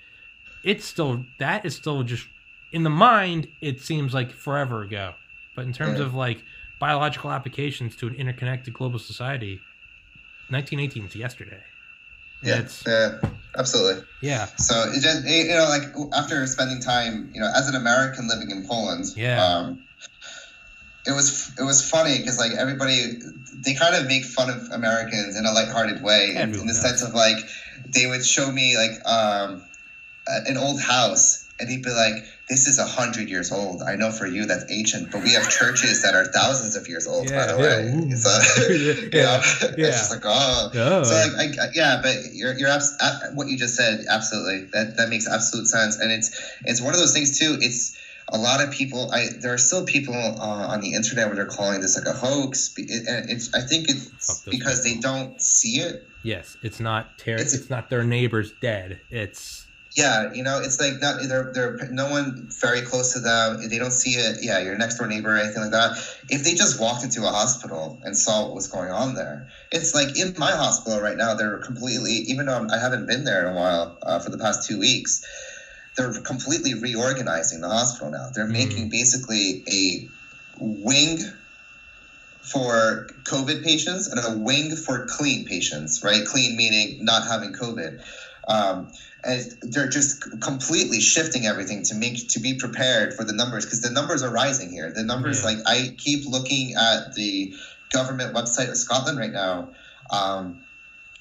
it's still that is still just in the mind. It seems like forever ago, but in terms Yeah. of like biological applications to an interconnected global society, 1918 is yesterday. yeah, It's yeah, absolutely. yeah, So it just you know like after spending time you know as an American living in Poland, Yeah. um, it was it was funny because like everybody they kind of make fun of Americans in a lighthearted way in, in the does. sense of like they would show me like um, an old house and he'd be like this is a hundred years old. I know for you that's ancient, but we have churches that are thousands of years old. Yeah, by the yeah, way, ooh. so Yeah, know, yeah. it's just like oh, oh, so like, I, yeah, but you're you're abs- what you just said absolutely that that makes absolute sense, and it's it's one of those things too. It's a lot of people. I there are still people uh, on the internet where they're calling this like a hoax, it, and it's I think it's because they don't see it. yes, it's not ter- It's- it's, not their neighbor's dead. It's Yeah, you know, it's like not they're they're no one very close to them. They don't see it. Yeah, your next door neighbor or anything like that. If they just walked into a hospital and saw what was going on there, it's like in my hospital right now. They're completely, even though I'm, I haven't been there in a while uh, for the past two weeks, they're completely reorganizing the hospital now. They're Mm. making basically a wing for COVID patients and a wing for clean patients. Right, clean meaning not having COVID. Um, and they're just completely shifting everything to make to be prepared for the numbers because the numbers are rising here. The numbers, Yeah. like I keep looking at the government website of Scotland right now, um,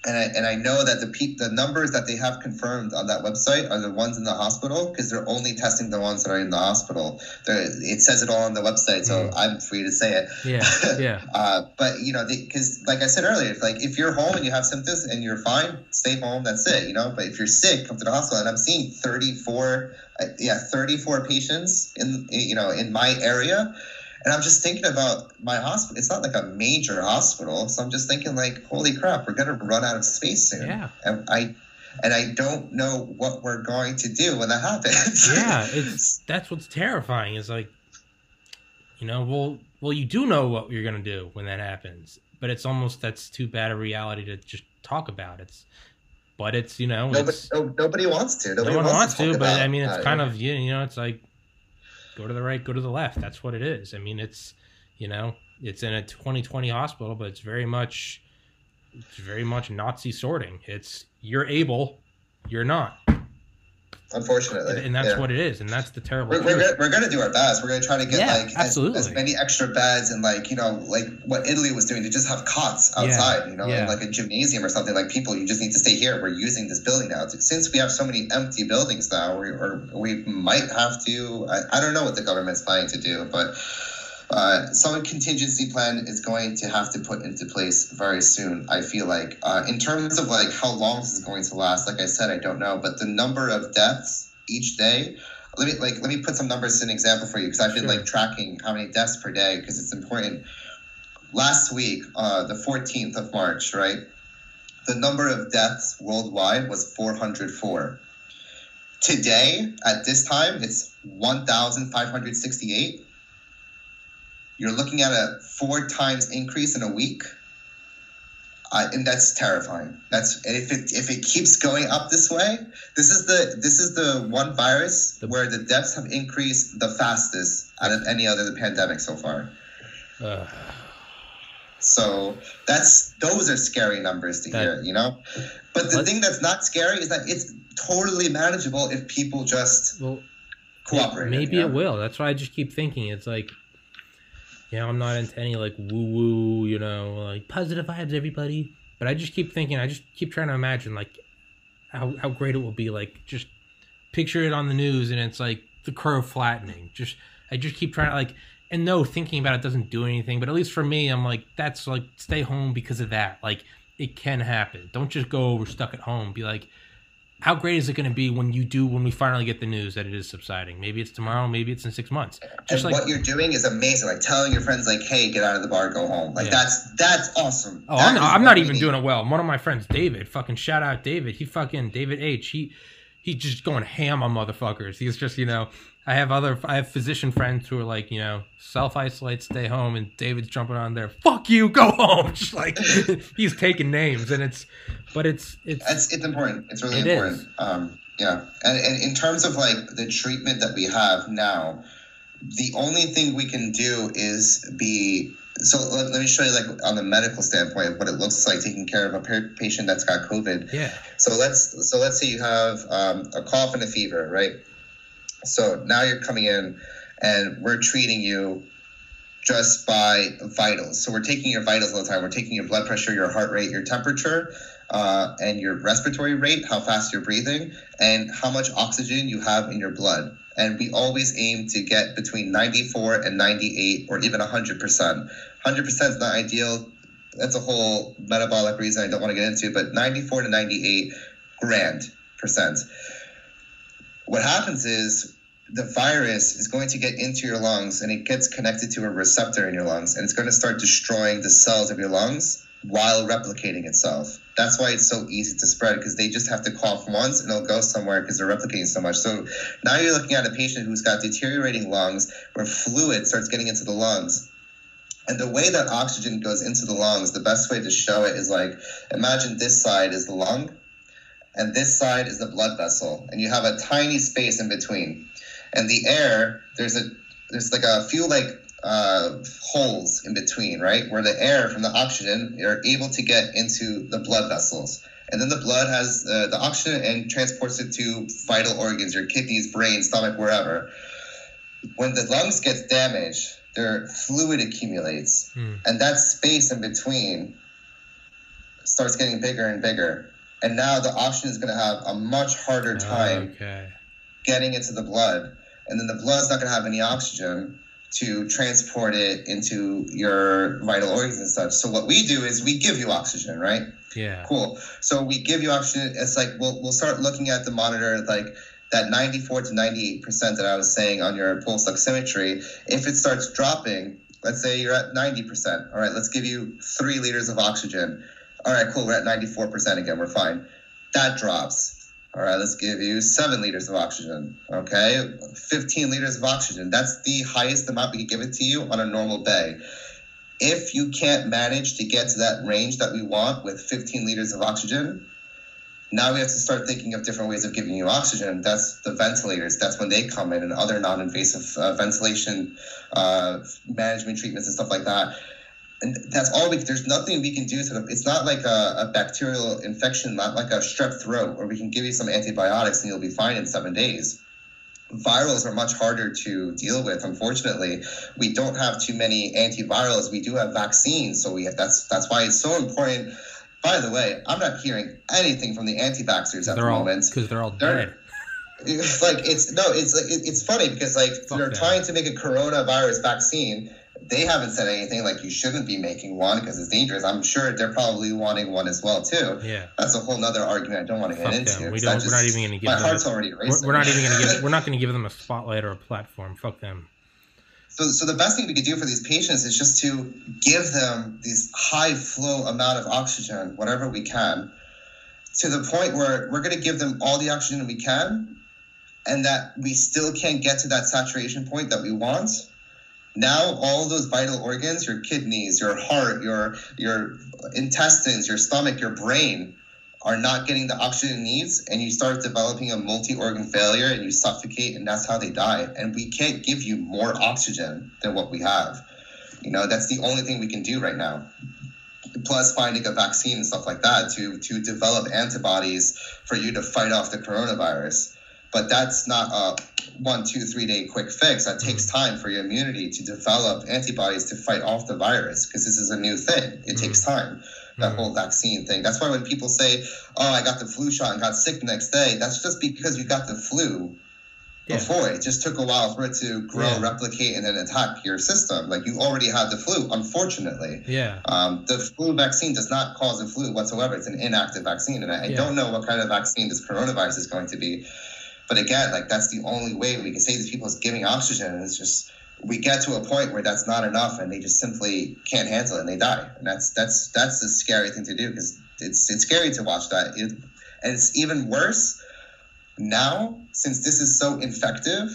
and I, and I know that the pe- the numbers that they have confirmed on that website are the ones in the hospital because they're only testing the ones that are in the hospital. They're, it says it all on the website, so Mm. I'm free to say it. Yeah, yeah. uh, but you know, because like I said earlier, if, like if you're home and you have symptoms and you're fine, stay home. That's it. You know. But if you're sick, come to the hospital. And I'm seeing 34, uh, yeah, 34 patients in you know in my area. And I'm just thinking about my hospital. It's not like a major hospital, so I'm just thinking like, holy crap, we're gonna run out of space soon. Yeah. And I, and I don't know what we're going to do when that happens. yeah, it's that's what's terrifying. Is like, you know, well, well, you do know what you're gonna do when that happens, but it's almost that's too bad a reality to just talk about. It's, but it's you know, nobody, it's, no, nobody wants to. Nobody no one wants talk to, but I mean, it's kind of you you know, it's like go to the right, go to the left. That's what it is. I mean, it's you know, it's in a 2020 hospital, but it's very much, it's very much Nazi sorting. It's you're able, you're not, unfortunately, and that's yeah. what it is, and that's the terrible. We're, we're, gonna, we're gonna do our best. We're gonna try to get Yeah, like as, as many extra beds and like you know like what Italy was doing to just have cots Yeah, outside, you know, yeah. in like a gymnasium or something. Like people, you just need to stay here. We're using this building now. Since we have so many empty buildings now, we or we might have to. I, I don't know what the government's planning to do, but. Uh, some contingency plan is going to have to put into place very soon. I feel like, uh, in terms of like how long this is going to last, like I said, I don't know, but the number of deaths each day let me like let me put some numbers in an example for you because I've been Sure. like tracking how many deaths per day because it's important. Last week, uh, the 14th of March, right? The number of deaths worldwide was 404. Today, at this time, it's 1,568. You're looking at a four times increase in a week. Uh, and that's terrifying. That's if it if it keeps going up this way, this is the this is the one virus The- where the deaths have increased the fastest out of any other pandemic so far. Ugh. So that's those are scary numbers to That- hear, you know. But the thing that's not scary is that it's totally manageable if people just well, cooperate. Maybe you know? it will. That's why I just keep thinking. It's like, you know, I'm not into any like woo woo, you know, like positive vibes, everybody. But I just keep thinking. I just keep trying to imagine like how how great it will be. Like just picture it on the news, and it's like the curve flattening. Just I just keep trying to like. And no, thinking about it doesn't do anything. But at least for me, I'm like, that's like stay home because of that. Like it can happen. Don't just go over stuck at home. Be like, how great is it going to be when you do when we finally get the news that it is subsiding maybe it's tomorrow maybe it's in six months just and like what you're doing is amazing. Like telling your friends, like, "Hey, get out of the bar, go home." Like Yeah. that's that's awesome. oh That i'm, is I'm not even need. doing it well one of my friends david fucking shout out david he fucking david h he he's just going ham on motherfuckers he's just you know i have other i have physician friends who are like you know self-isolate stay home and david's jumping on there fuck you go home just like he's taking names and it's but it's it's It's it's important. It's really It important. is. Um, yeah, and, and in terms of like the treatment that we have now, the only thing we can do is be. So let, let me show you like on the medical standpoint what it looks like taking care of a pa- patient that's got COVID. yeah So let's so let's say you have um, a cough and a fever, right? So now you're coming in, and we're treating you just by vitals. So we're taking your vitals all the time. We're taking your blood pressure, your heart rate, your temperature, uh, and your respiratory rate, how fast you're breathing, and how much oxygen you have in your blood. And we always aim to get between 94 and 98 or even 100%. 100% is not ideal. That's a whole metabolic reason I don't want to get into, but 94 to 98 grand percent. What happens is the virus is going to get into your lungs and it gets connected to a receptor in your lungs and it's going to start destroying the cells of your lungs while replicating itself. That's why it's so easy to spread because they just have to cough once and it'll go somewhere because they're replicating so much. So now you're looking at a patient who's got deteriorating lungs where fluid starts getting into the lungs. And the way that oxygen goes into the lungs, the best way to show it is like imagine this side is the lung and this side is the blood vessel and you have a tiny space in between and the air there's a there's like a few like uh, holes in between right where the air from the oxygen are able to get into the blood vessels and then the blood has uh, the oxygen and transports it to vital organs your kidneys brain stomach wherever when the lungs gets damaged their fluid accumulates Hmm. and that space in between starts getting bigger and bigger. And now the oxygen is going to have a much harder time Okay. getting into the blood. And then the blood's not going to have any oxygen to transport it into your vital organs and such. So what we do is we give you oxygen, right? Yeah. Cool. So we give you oxygen. It's like we'll, we'll start looking at the monitor, like that 94 to 98 percent that I was saying on your pulse oximetry. If it starts dropping, let's say you're at 90 percent. All right, let's give you three liters of oxygen. All right, cool. We're at 94 percent again. We're fine. That drops. All right, let's give you seven liters of oxygen. Okay, 15 liters of oxygen. That's the highest amount we can give it to you on a normal day if you can't manage to get to that range that we want with 15 liters of oxygen, now we have to start thinking of different ways of giving you oxygen. That's the ventilators. That's when they come in and other non-invasive uh, ventilation uh, management treatments and stuff like that. And that's all we. There's nothing we can do to them. It's not like a, a bacterial infection, not like a strep throat, where we can give you some antibiotics and you'll be fine in seven days virals are much harder to deal with unfortunately we don't have too many antivirals we do have vaccines so we have, that's that's why it's so important by the way i'm not hearing anything from the anti-vaxxers at the all moment because they're all They're- dead. it's like it's no it's like it's funny because like Fuck they're that. trying to make a coronavirus vaccine they haven't said anything like you shouldn't be making one because it's dangerous i'm sure they're probably wanting one as well too Yeah. that's a whole nother argument i don't want to get into. We don't. that We're not even gonna give my them. heart's already We're, racing we're not even gonna give. We're not gonna give them a spotlight or a platform. Fuck them. So, so the best thing we could do for these patients is just to give them this high flow amount of oxygen, whatever we can, to the point where we're going to give them all the oxygen we can, and that we still can't get to that saturation point that we want. Now, all those vital organs, your kidneys, your heart, your your intestines, your stomach, your brain, are not getting the oxygen it needs, and you start developing a multi-organ failure, and you suffocate, and that's how they die. And we can't give you more oxygen than what we have. You know, that's the only thing we can do right now. Plus, finding a vaccine and stuff like that to to develop antibodies for you to fight off the coronavirus. But that's not a one, two, three day quick fix. That takes time for your immunity to develop antibodies to fight off the virus because this is a new thing. It takes time that Mhm. whole vaccine thing. That's why when people say, "Oh, I got the flu shot and got sick the next day," that's just because you got the flu Yeah. before. It just took a while for it to grow, Yeah. replicate, and then attack your system. Like you already had the flu, unfortunately. Yeah. Um, the flu vaccine does not cause the flu whatsoever. It's an inactive vaccine, and I, I don't know what kind of vaccine this coronavirus is going to be. But again, like that's the only way we can save these people is giving oxygen. And it's just we get to a point where that's not enough, and they just simply can't handle it, and they die. And that's that's that's the scary thing to do because it's it's scary to watch that. It, and it's even worse now since this is so infective.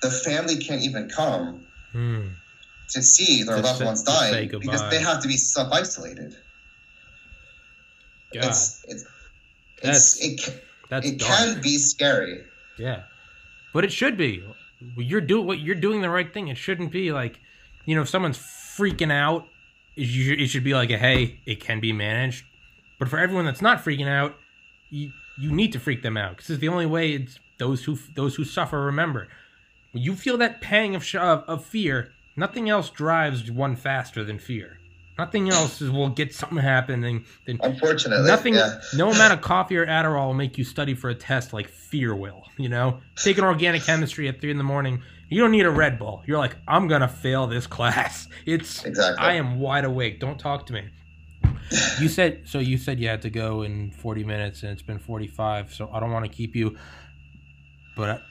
The family can't even come Hmm. to see their To loved say- ones dying because they have to be self isolated. God, It's it's That's- it, that's it dark. can be scary. Yeah, but it should be. You're do what you're doing the right thing. It shouldn't be like, you know, if someone's freaking out, it should, be like a hey, it can be managed. But for everyone that's not freaking out, you you need to freak them out because it's the only way. It's those who those who suffer. Remember, when you feel that pang of of, of fear, nothing else drives one faster than fear. Nothing else is will get something happening. then Unfortunately, Nothing, Yeah. no amount of coffee or Adderall will make you study for a test like fear will. You know, taking organic chemistry at three in the morning, you don't need a Red Bull. You're like, I'm gonna fail this class. It's, Exactly. I am wide awake. Don't talk to me. You said so. You said you had to go in 40 minutes, and it's been 45. So I don't want to keep you. But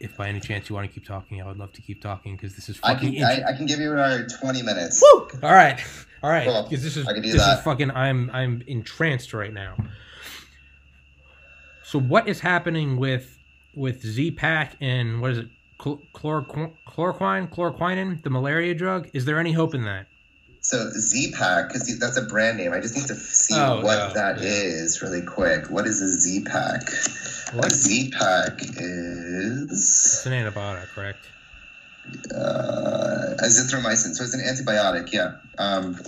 if by any chance you want to keep talking, I would love to keep talking because this is I fucking. can interesting. I, I can give you another twenty minutes. Woo! All right, all right. Cool. Because this is I can do this that. is fucking. I'm I'm entranced right now. So what is happening with with Z-Pak and what is it? Chlor- chloroquine, chloroquine, the malaria drug. Is there any hope in that? So Z-Pak, because that's a brand name. I just need to see Oh, what no. that Yeah. is really quick. What is a Z Pak? A Z Pak It's is an antibiotic, correct? uh, azithromycin. So it's an antibiotic. Yeah. Um,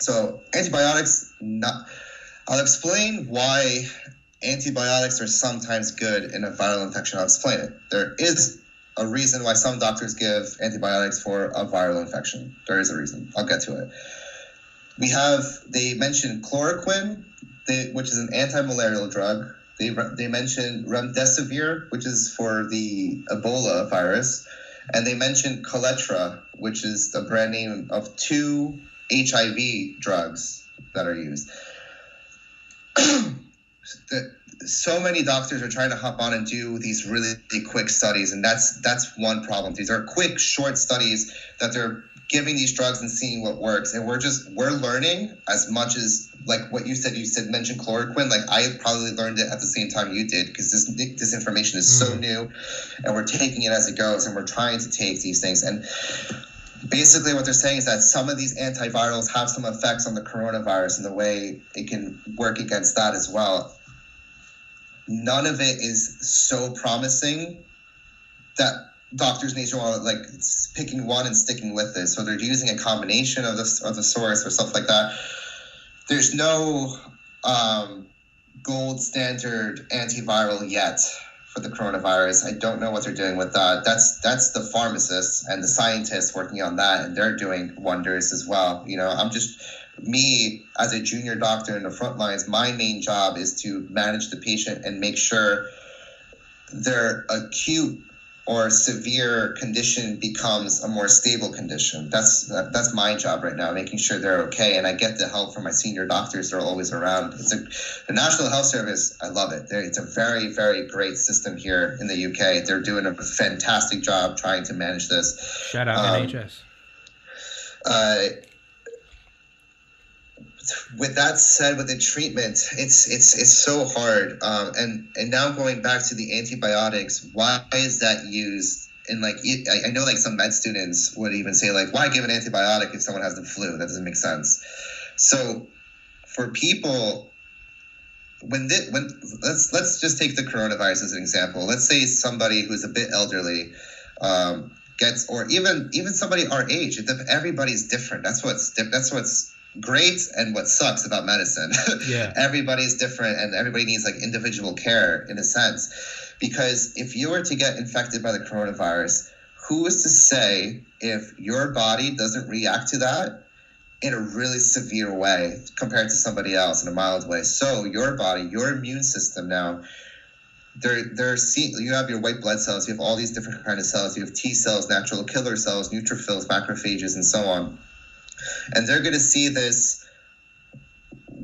so antibiotics. Not. I'll explain why antibiotics are sometimes good in a viral infection. I'll explain it. There is a reason why some doctors give antibiotics for a viral infection. There is a reason. I'll get to it. we have they mentioned chloroquine, they, which is an anti-malarial drug. They they mentioned remdesivir, which is for the Ebola virus, and they mentioned Kaletra, which is the brand name of two HIV drugs that are used. the, so many doctors are trying to hop on and do these really quick studies, and that's that's one problem. These are quick, short studies that they're giving these drugs and seeing what works, and we're just we're learning as much as like what you said. You said mentioned chloroquine. Like I probably learned it at the same time you did because this this information is so hmm. new, and we're taking it as it goes, and we're trying to take these things and basically what they're saying is that some of these antivirals have some effects on the coronavirus and the way it can work against that as well none of it is so promising that doctors nationwide like picking one and sticking with it. So they're using a combination of the of the source or stuff like that. There's no um, gold standard antiviral yet for the coronavirus. I don't know what they're doing with that. That's that's the pharmacists and the scientists working on that, and they're doing wonders as well. You know, I'm just me as a junior doctor in the front lines, my main job is to manage the patient and make sure their acute or severe condition becomes a more stable condition. That's that's my job right now, making sure they're okay. And I get the help from my senior doctors; they're always around. It's a the National Health Service. I love it. They're, it's a very very great system here in the UK. They're doing a fantastic job trying to manage this. Shout out um, NHS. Uh, with that said, with the treatment, it's it's it's so hard. Um, and and now going back to the antibiotics, why is that used? And like I know, like some med students would even say, like, why give an antibiotic if someone has the flu? That doesn't make sense. So, for people, when the, when let's let's just take the coronavirus as an example. Let's say somebody who's a bit elderly. Um, gets or even even somebody our age everybody's different that's what's that's what's great and what sucks about medicine. Yeah. Everybody's different and everybody needs like individual care in a sense. Because if you were to get infected by the coronavirus, who is to say if your body doesn't react to that in a really severe way compared to somebody else in a mild way? So your body, your immune system now, they're they're see, you have your white blood cells, you have all these different kind of cells, you have T cells, natural killer cells, neutrophils, macrophages, and so on and they're going to see this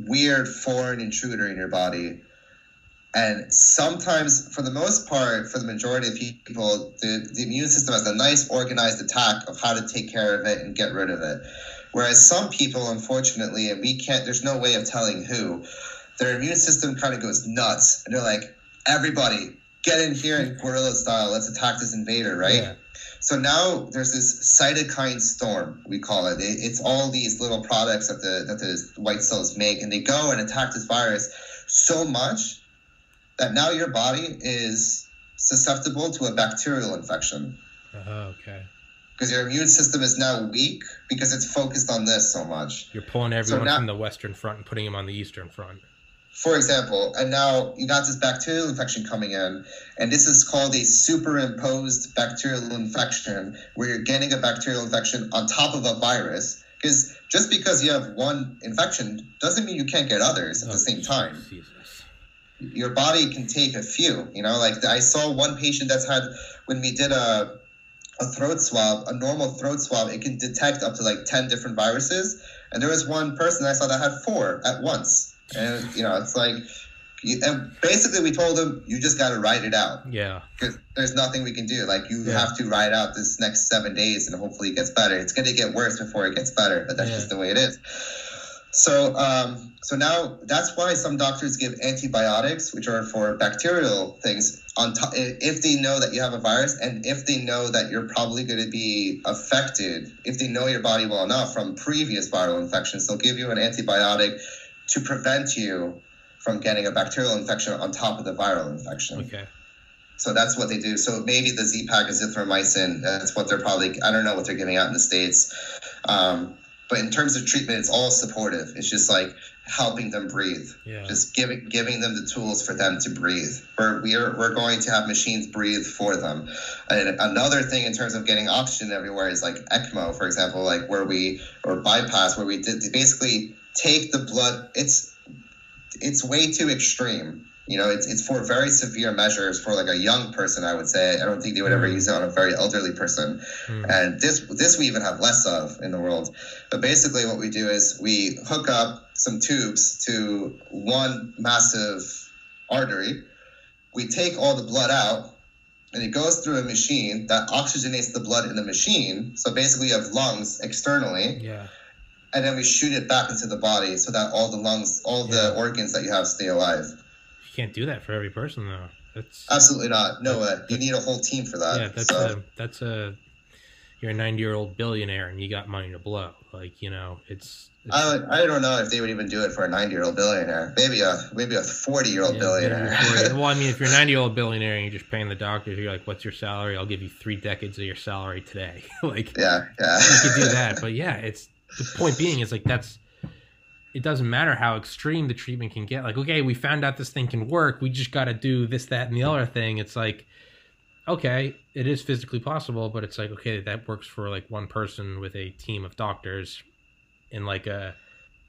weird foreign intruder in your body. And sometimes for the most part for the majority of people the, the immune system has a nice organized attack of how to take care of it and get rid of it. Whereas some people unfortunately and we can't there's no way of telling who their immune system kind of goes nuts. And they're like everybody get in here in guerrilla style. Let's attack this invader right? Yeah. So now there's this cytokine storm, we call it. it. It's all these little products that the that the white cells make, and they go and attack this virus so much that now your body is susceptible to a bacterial infection. Uh, okay. Because your immune system is now weak because it's focused on this so much. You're pulling everyone so now, from the western front and putting them on the eastern front for example, and now you got this bacterial infection coming in, and this is called a superimposed bacterial infection, where you're getting a bacterial infection on top of a virus. Because just because you have one infection doesn't mean you can't get others at oh, the same time. Jesus. Your body can take a few. You know, like I saw one patient that's had when we did a a throat swab, a normal throat swab, it can detect up to like ten different viruses. And there was one person I saw that had four at once and you know it's like and basically we told him you just got to write it out. Yeah. Because there's nothing we can do. Like you yeah. have to write out this next seven days and hopefully it gets better. It's going to get worse before it gets better but that's yeah. just the way it is. So um, so now that's why some doctors give antibiotics which are for bacterial things on top if they know that you have a virus and if they know that you're probably going to be affected if they know your body well enough from previous viral infections they'll give you an antibiotic to prevent you from getting a bacterial infection on top of the viral infection. Okay. So that's what they do. So maybe the Z-Pak azithromycin, that's what they're probably, I don't know what they're giving out in the States. Um, but in terms of treatment, it's all supportive. It's just like helping them breathe. Yeah. Just giving giving them the tools for them to breathe. We're we're, we're going to have machines breathe for them. And another thing in terms of getting oxygen everywhere is like ECMO, for example, like where we or bypass where we did basically take the blood. It's it's way too extreme. You know, it's, it's for very severe measures for like a young person. I would say I don't think they would ever Mm. use it on a very elderly person. Mm. And this this we even have less of in the world. But basically, what we do is we hook up some tubes to one massive artery. We take all the blood out, and it goes through a machine that oxygenates the blood in the machine. So basically, you have lungs externally, Yeah. And then we shoot it back into the body so that all the lungs, all the organs that you have stay alive. You can't do that for every person though. That's Absolutely not. No way. Uh, you need a whole team for that. yeah. That's so. a that's a you're a ninety year old billionaire and you got money to blow. Like you know, it's. it's I, would- I don't know if they would even do it for a 90 year old billionaire. Maybe a maybe a 40 year old yeah, billionaire. well, I mean, if you're a ninety year old billionaire and you're just paying the doctors, you're like, "What's your salary? I'll give you three decades of your salary today." like yeah, yeah. you could do that, but yeah, it's the point being is like that's it doesn't matter how extreme the treatment can get. Like, okay, we found out this thing can work. We just got to do this, that, and the other thing. It's like, okay, it is physically possible, but it's like, okay, that works for like one person with a team of doctors in like a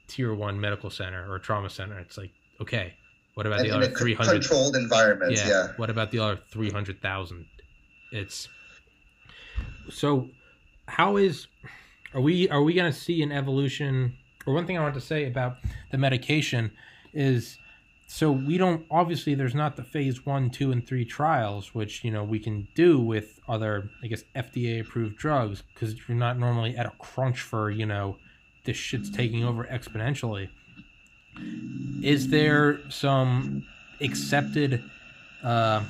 tier one medical center or trauma center. It's like, okay, what about And the other a three controlled environment. Yeah. Yeah. What about the other three hundred thousand? It's so. How is? Are we are we going to see an evolution? Or one thing I want to say about the medication is, so we don't obviously there's not the phase one, two, and three trials, which you know we can do with other I guess FDA approved drugs because you're not normally at a crunch for you know this shit's taking over exponentially. Is there some accepted? Uh,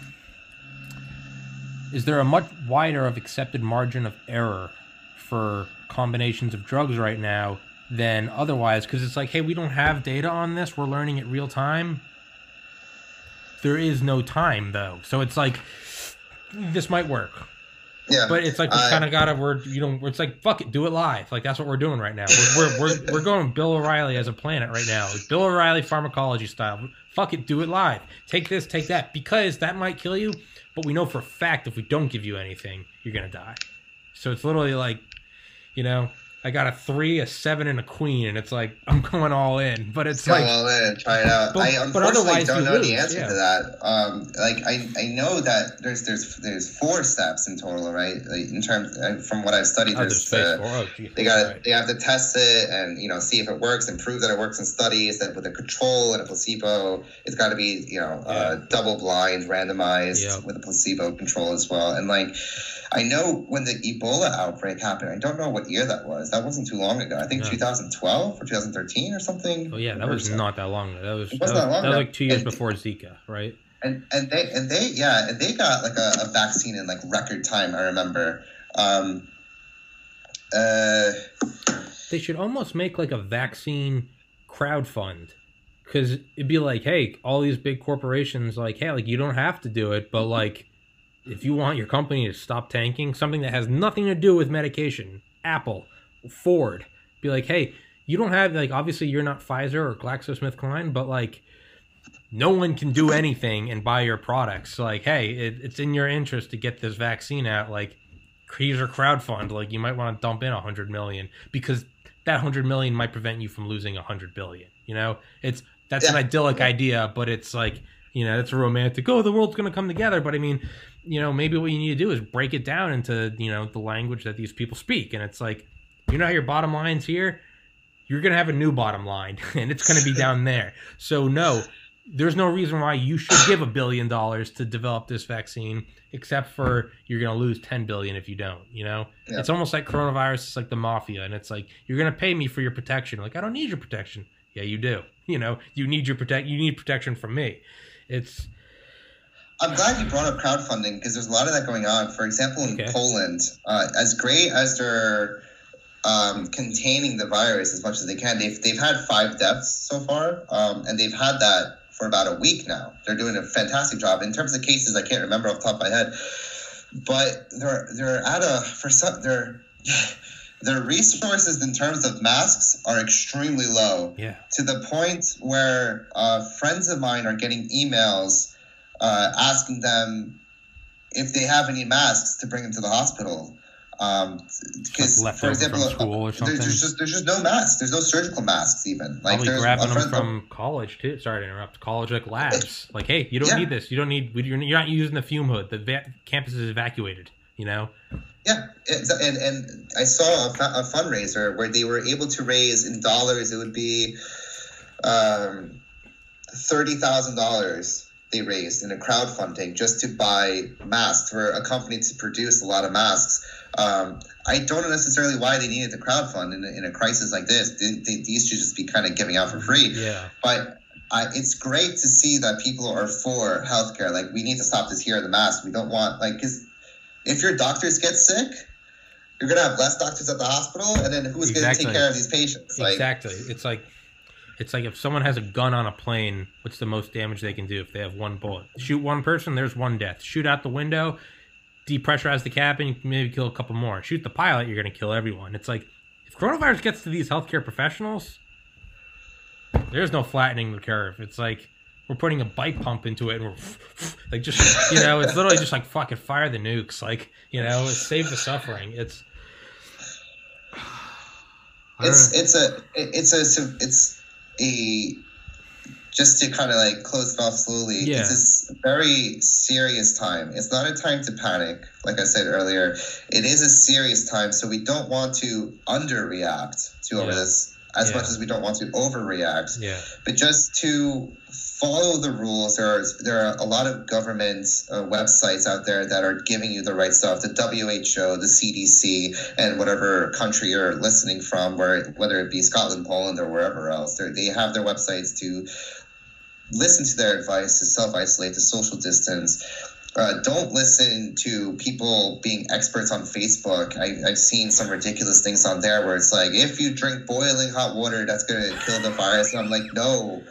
is there a much wider of accepted margin of error for combinations of drugs right now than otherwise? Because it's like, hey, we don't have data on this. We're learning it real time. There is no time though, so it's like this might work, Yeah. but it's like we kind of gotta. We're you know, it's like fuck it, do it live. Like that's what we're doing right now. We're we're we're, we're going Bill O'Reilly as a planet right now, Like Bill O'Reilly pharmacology style. Fuck it, do it live. Take this, take that, because that might kill you. But we know for a fact if we don't give you anything, you're gonna die. So it's literally like, you know, I got a three, a seven, and a queen, and it's like I'm going all in. But it's Go like all in, try it out. But- I unfortunately don't know the answer yeah. to that. Um, like I, I know that there's there's there's four steps in total, right? Like in terms uh, from what I've studied, oh, there's there's uh, four. Oh, they got Right. they have to test it and you know see if it works and prove that it works in studies that with a control and a placebo it's got to be you know uh, double blind randomized Yeah. with a placebo control as well and like i know when the ebola outbreak happened i don't know what year that was that wasn't too long ago i think No. 2012 or 2013 or something Oh yeah, that was so. not that long ago. That was It that was, wasn't that long that was like two years And- before Zika, right? and and they and they yeah and they got like a, a vaccine in like record time i remember um uh They should almost make like a vaccine crowd fund. Cause it'd be like, hey, all these big corporations, like, hey, like you don't have to do it, but like, if you want your company to stop tanking, something that has nothing to do with medication, Apple, Ford, be like, hey, you don't have like, obviously you're not Pfizer or GlaxoSmithKline, but like, no one can do anything and buy your products. Like, hey, it, it's in your interest to get this vaccine out. Like, here's your crowdfund. Like, you might want to dump in a hundred million because that hundred million might prevent you from losing a hundred billion. You know, it's that's an Yeah. idyllic idea, but it's like you know, it's a romantic. Oh, the world's gonna come together. But I mean, you know, maybe what you need to do is break it down into you know the language that these people speak, and it's like, you know, how your bottom line's here. You're gonna have a new bottom line, and it's gonna be down there. So no, there's no reason why you should give a billion dollars to develop this vaccine, except for you're gonna lose ten billion if you don't. You know, Yeah. it's almost like coronavirus. It's like the mafia, and it's like you're gonna pay me for your protection. Like I don't need your protection. Yeah, you do. You know, you need your protect. You need protection from me. It's I'm glad you brought up crowdfunding because there's a lot of that going on. For example, in Okay. Poland, uh, as great as they're um, containing the virus as much as they can, they've, they've had five deaths so far, um, and they've had that for about a week now. They're doing a fantastic job. In terms of cases, I can't remember off the top of my head, but they're they're at a for some they're their resources in terms of masks are extremely low. Yeah. To the point where uh, friends of mine are getting emails uh, asking them if they have any masks to bring them to the hospital. Um, because Like for example, from school or there's, something. there's just there's just no masks. There's no surgical masks even. Like Probably there's grabbing them from college too. Sorry to interrupt. College like labs. Like, hey, you don't Yeah. need this. You don't need. You're you're not using the fume hood. The va- campus is evacuated. You know. Yeah, and and I saw a, a fundraiser where they were able to raise in dollars. It would be um, thirty thousand dollars they raised in a crowdfunding just to buy masks for a company to produce a lot of masks. Um, I don't know necessarily why they needed to crowdfund in a, in a crisis like this. They, they, these should just be kind of giving out for free. Yeah. But I, it's great to see that people are for healthcare. Like we need to stop this here. The mask. We don't want like because if your doctors get sick, you're gonna have less doctors at the hospital, and then who's gonna take care of these patients? Like exactly. It's like. It's like if someone has a gun on a plane, what's the most damage they can do if they have one bullet? Shoot one person, there's one death. Shoot out the window, depressurize the cabin, you maybe kill a couple more. Shoot the pilot, you're going to kill everyone. It's like if coronavirus gets to these healthcare professionals, there's no flattening the curve. It's like we're putting a bike pump into it and we're like just you know, it's literally just like fucking fire the nukes. Like, you know, save the suffering. It's it's know. it's a it's a it's a just to kind of like close it off slowly. Yeah. It's a very serious time. It's not a time to panic. Like I said earlier, it is a serious time. So we don't want to underreact to over this as Yeah. much as we don't want to overreact. yeah. but just to follow the rules there are there are a lot of government uh, websites out there that are giving you the right stuff the WHO the CDC and whatever country you're listening from where whether it be Scotland Poland or wherever else they have their websites to listen to their advice to self-isolate to social distance uh, don't listen to people being experts on Facebook. I, I've seen some ridiculous things on there where it's like, if you drink boiling hot water, that's going to kill the virus. And I'm like, no,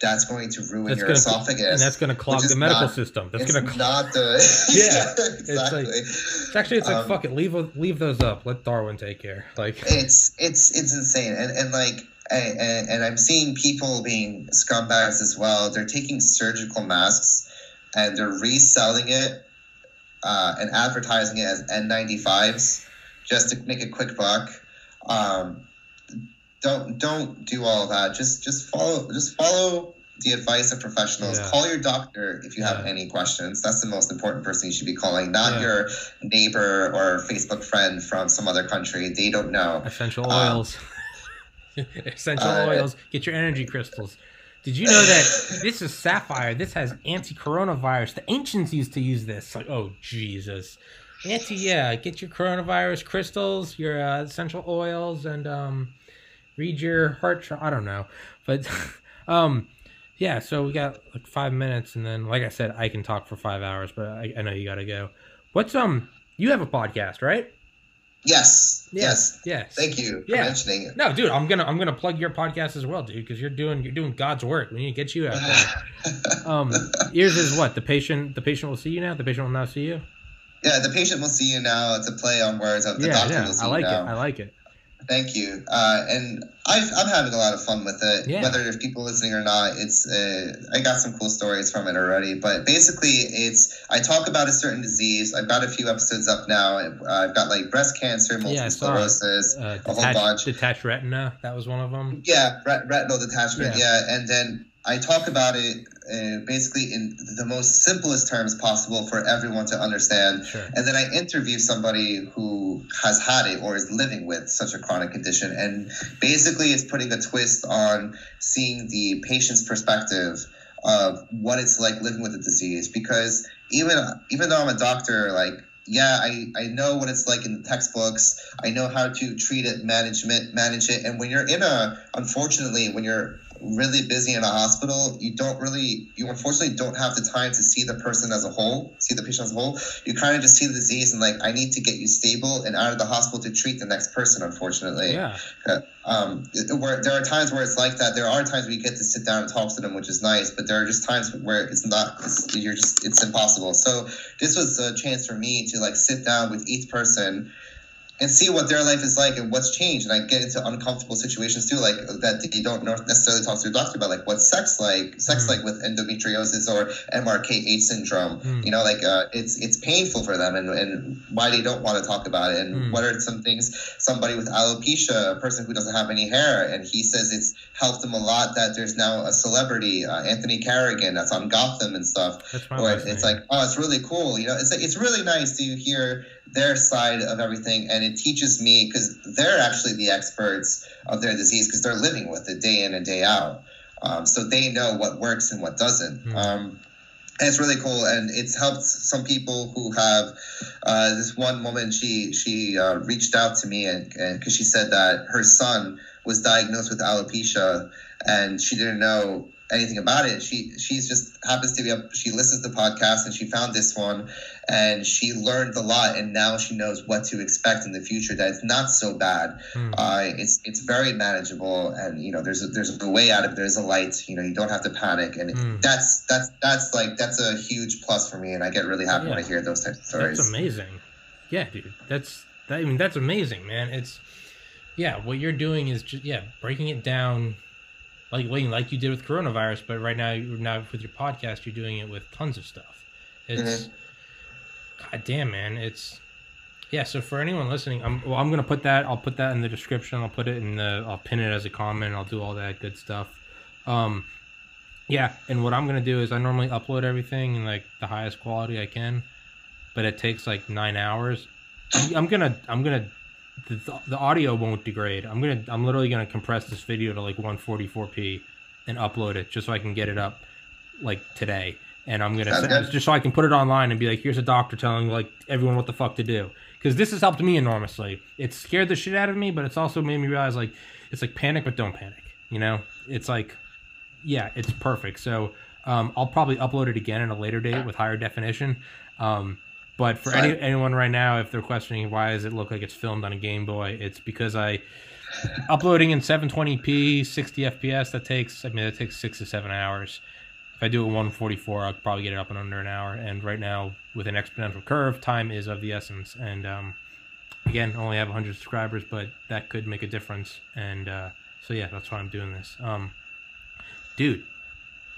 that's going to ruin That's your gonna- esophagus. And that's going to clog the medical not- system. That's it's going to not the Yeah, exactly. It's actually it's like Um, fuck it, leave leave those up. Let Darwin take care. Like it's it's it's insane and and like and, and, and i'm seeing people being scumbags as well they're taking surgical masks and they're reselling it uh, and advertising it as n95s just to make a quick buck um, don't don't do all that just just follow just follow the advice of professionals Yeah. call your doctor if you have any questions that's the most important person you should be calling not Yeah. your neighbor or facebook friend from some other country they don't know essential Um, oils. essential uh, oils. Get your energy crystals. Did you know that this is sapphire? This has anti-coronavirus. The ancients used to use this. Like, oh Jesus, anti. Yeah, get your coronavirus crystals, your uh, essential oils, and um, read your heart. I don't know, but um, yeah. So we got like five minutes, and then, like I said, I can talk for five hours, but I, I know you got to go. What's um? You have a podcast, right? Yes. Yes. Yes. Thank you for Yeah. mentioning it. No, dude, I'm gonna I'm gonna plug your podcast as well, dude, because you're doing you're doing God's work. We need to get you out there. Um, yours is what the patient the patient will see you now. The patient will now see you. yeah, the patient will see you now. It's a play on words of the yeah, doctor yeah, will see I like you it. now. I like it. Thank you. Uh, and I've, I'm having a lot of fun with it. Yeah. Whether there's people listening or not, it's uh, I got some cool stories from it already. But basically, it's I talk about a certain disease. I've got a few episodes up now. I've got like breast cancer, multiple Yeah, I sclerosis, Uh, a whole detached, bunch. detached retina. That was one of them. Yeah, ret- retinal detachment. Yeah. Yeah. and then I talk about it uh, basically in the most simplest terms possible for everyone to understand. Sure. And then I interview somebody who has had it or is living with such a chronic condition, and basically it's putting a twist on seeing the patient's perspective of what it's like living with the disease. Because even even though I'm a doctor, like yeah, I, I know what it's like in the textbooks. I know how to treat it, management, manage it. And when you're in a, unfortunately, when you're really busy in a hospital, you don't really, you unfortunately don't have the time to see the person as a whole, see the patient as a whole. You kind of just see the disease and like, I need to get you stable and out of the hospital to treat the next person, unfortunately. Yeah. Um, where there are times where it's like that. There are times where you get to sit down and talk to them, which is nice. But there are just times where it's not. It's, you're just. It's impossible. So this was a chance for me to like sit down with each person and see what their life is like and what's changed. And I get into uncomfortable situations too, like that you don't necessarily talk to a doctor about, like what's sex like, sex mm. like with endometriosis or MRKH syndrome. Mm. You know, like uh, it's it's painful for them, and, and why they don't want to talk about it, and mm. what are some things somebody with alopecia, a person who doesn't have any hair, and he says it's helped him a lot that there's now a celebrity, uh, Anthony Carrigan, that's on Gotham and stuff. That's Or it's like, oh, it's really cool. You know, it's it's really nice to hear their side of everything, and it teaches me because they're actually the experts of their disease because they're living with it day in and day out. Um, so they know what works and what doesn't. Mm. Um, and it's really cool, and it's helped some people who have. Uh, this one woman, she she uh, reached out to me, and because she said that her son was diagnosed with alopecia, and she didn't know anything about it. She she's just happens to be up. She listens to podcasts and she found this one, and she learned a lot. And now she knows what to expect in the future. That it's not so bad. Mm. Uh, it's it's very manageable, and you know there's a, there's a way out of it. There's a light. You know you don't have to panic, and mm. that's that's that's like that's a huge plus for me. And I get really happy yeah. when I hear those types of stories. That's amazing. Yeah, dude. That's that, I mean that's amazing, man. It's yeah. What you're doing is just yeah breaking it down like waiting like you did with coronavirus, but right now now with your podcast, you're doing it with tons of stuff. It's mm-hmm. god damn, man. It's yeah. So for anyone listening, I'm well, I'm gonna put that. I'll put that in the description. I'll put it in the. I'll pin it as a comment. I'll do all that good stuff. Um, yeah. And what I'm gonna do is I normally upload everything in like the highest quality I can, but it takes like nine hours. I'm gonna I'm gonna the, the audio won't degrade. I'm gonna I'm literally gonna compress this video to like 144p and upload it just so I can get it up like today. And I'm gonna send, just so I can put it online and be like, here's a doctor telling like everyone what the fuck to do because this has helped me enormously. It scared the shit out of me, but it's also made me realize like it's like panic but don't panic. You know, it's like yeah, it's perfect. So um, I'll probably upload it again in a later date with higher definition. Um, but for any, anyone right now, if they're questioning why does it look like it's filmed on a Game Boy, it's because I uploading in 720p, 60 FPS. That takes I mean that takes six to seven hours. If I do it 144, I'll probably get it up in under an hour. And right now, with an exponential curve, time is of the essence. And um, again, only have 100 subscribers, but that could make a difference. And uh, so yeah, that's why I'm doing this. Um, dude,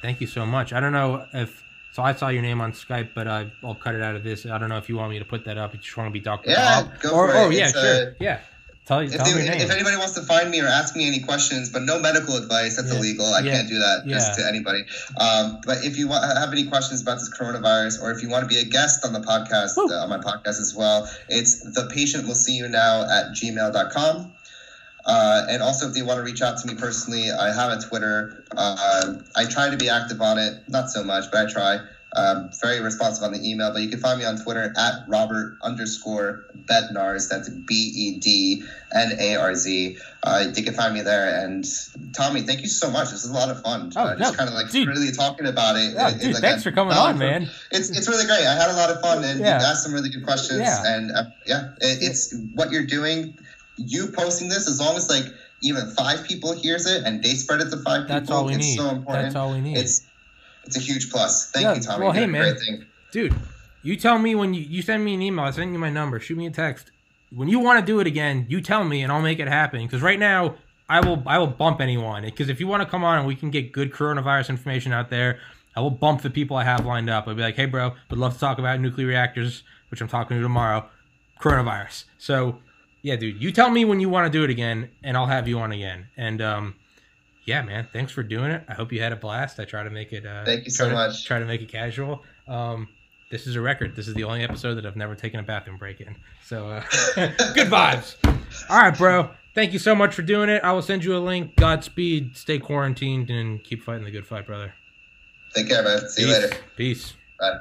thank you so much. I don't know if so I saw your name on Skype, but I, will cut it out of this. I don't know if you want me to put that up. If you just want to be Doctor yeah, Bob. Go or, for oh, it. yeah, it's, sure. Uh, yeah. Tell, if, tell they, if, anybody wants to find me or ask me any questions, but no medical advice, that's yeah. illegal. I yeah. can't do that yeah. just to anybody. Um, but if you want, have any questions about this coronavirus, or if you want to be a guest on the podcast, uh, on my podcast as well, it's the patient will see you now at gmail.com. Uh, and also, if you want to reach out to me personally, I have a Twitter. Uh, I try to be active on it, not so much, but I try. Um, very responsive on the email, but you can find me on Twitter at Robert underscore Bednarz. That's B E D N A R Z. Uh, you can find me there. And Tommy, thank you so much. This is a lot of fun. Oh, uh, just no, kind of like dude. really talking about it. Yeah, dude, like thanks for coming on, man. It's it's really great. I had a lot of fun, and yeah. you asked some really good questions. Yeah. And uh, yeah, it, it's what you're doing. You posting this, as long as like even five people hears it and they spread it to five people, That's all we it's need. so important. That's all we need. It's it's a huge plus. Thank yeah, you, Tommy. Well, hey, man, dude, you tell me when you you send me an email. I send you my number. Shoot me a text when you want to do it again. You tell me, and I'll make it happen. Because right now, I will I will bump anyone. Because if you want to come on and we can get good coronavirus information out there, I will bump the people I have lined up. I'll be like, hey, bro, would love to talk about nuclear reactors, which I'm talking to tomorrow. Coronavirus. So, yeah, dude, you tell me when you want to do it again, and I'll have you on again. And um, yeah, man, thanks for doing it. I hope you had a blast. I try to make it. Uh, Thank you so to, much. Try to make it casual. Um, this is a record. This is the only episode that I've never taken a bathroom break in. So uh, good vibes. All right, bro. Thank you so much for doing it. I will send you a link. Godspeed. Stay quarantined and keep fighting the good fight, brother. Take care, man. See Peace. you later. Peace. Bye.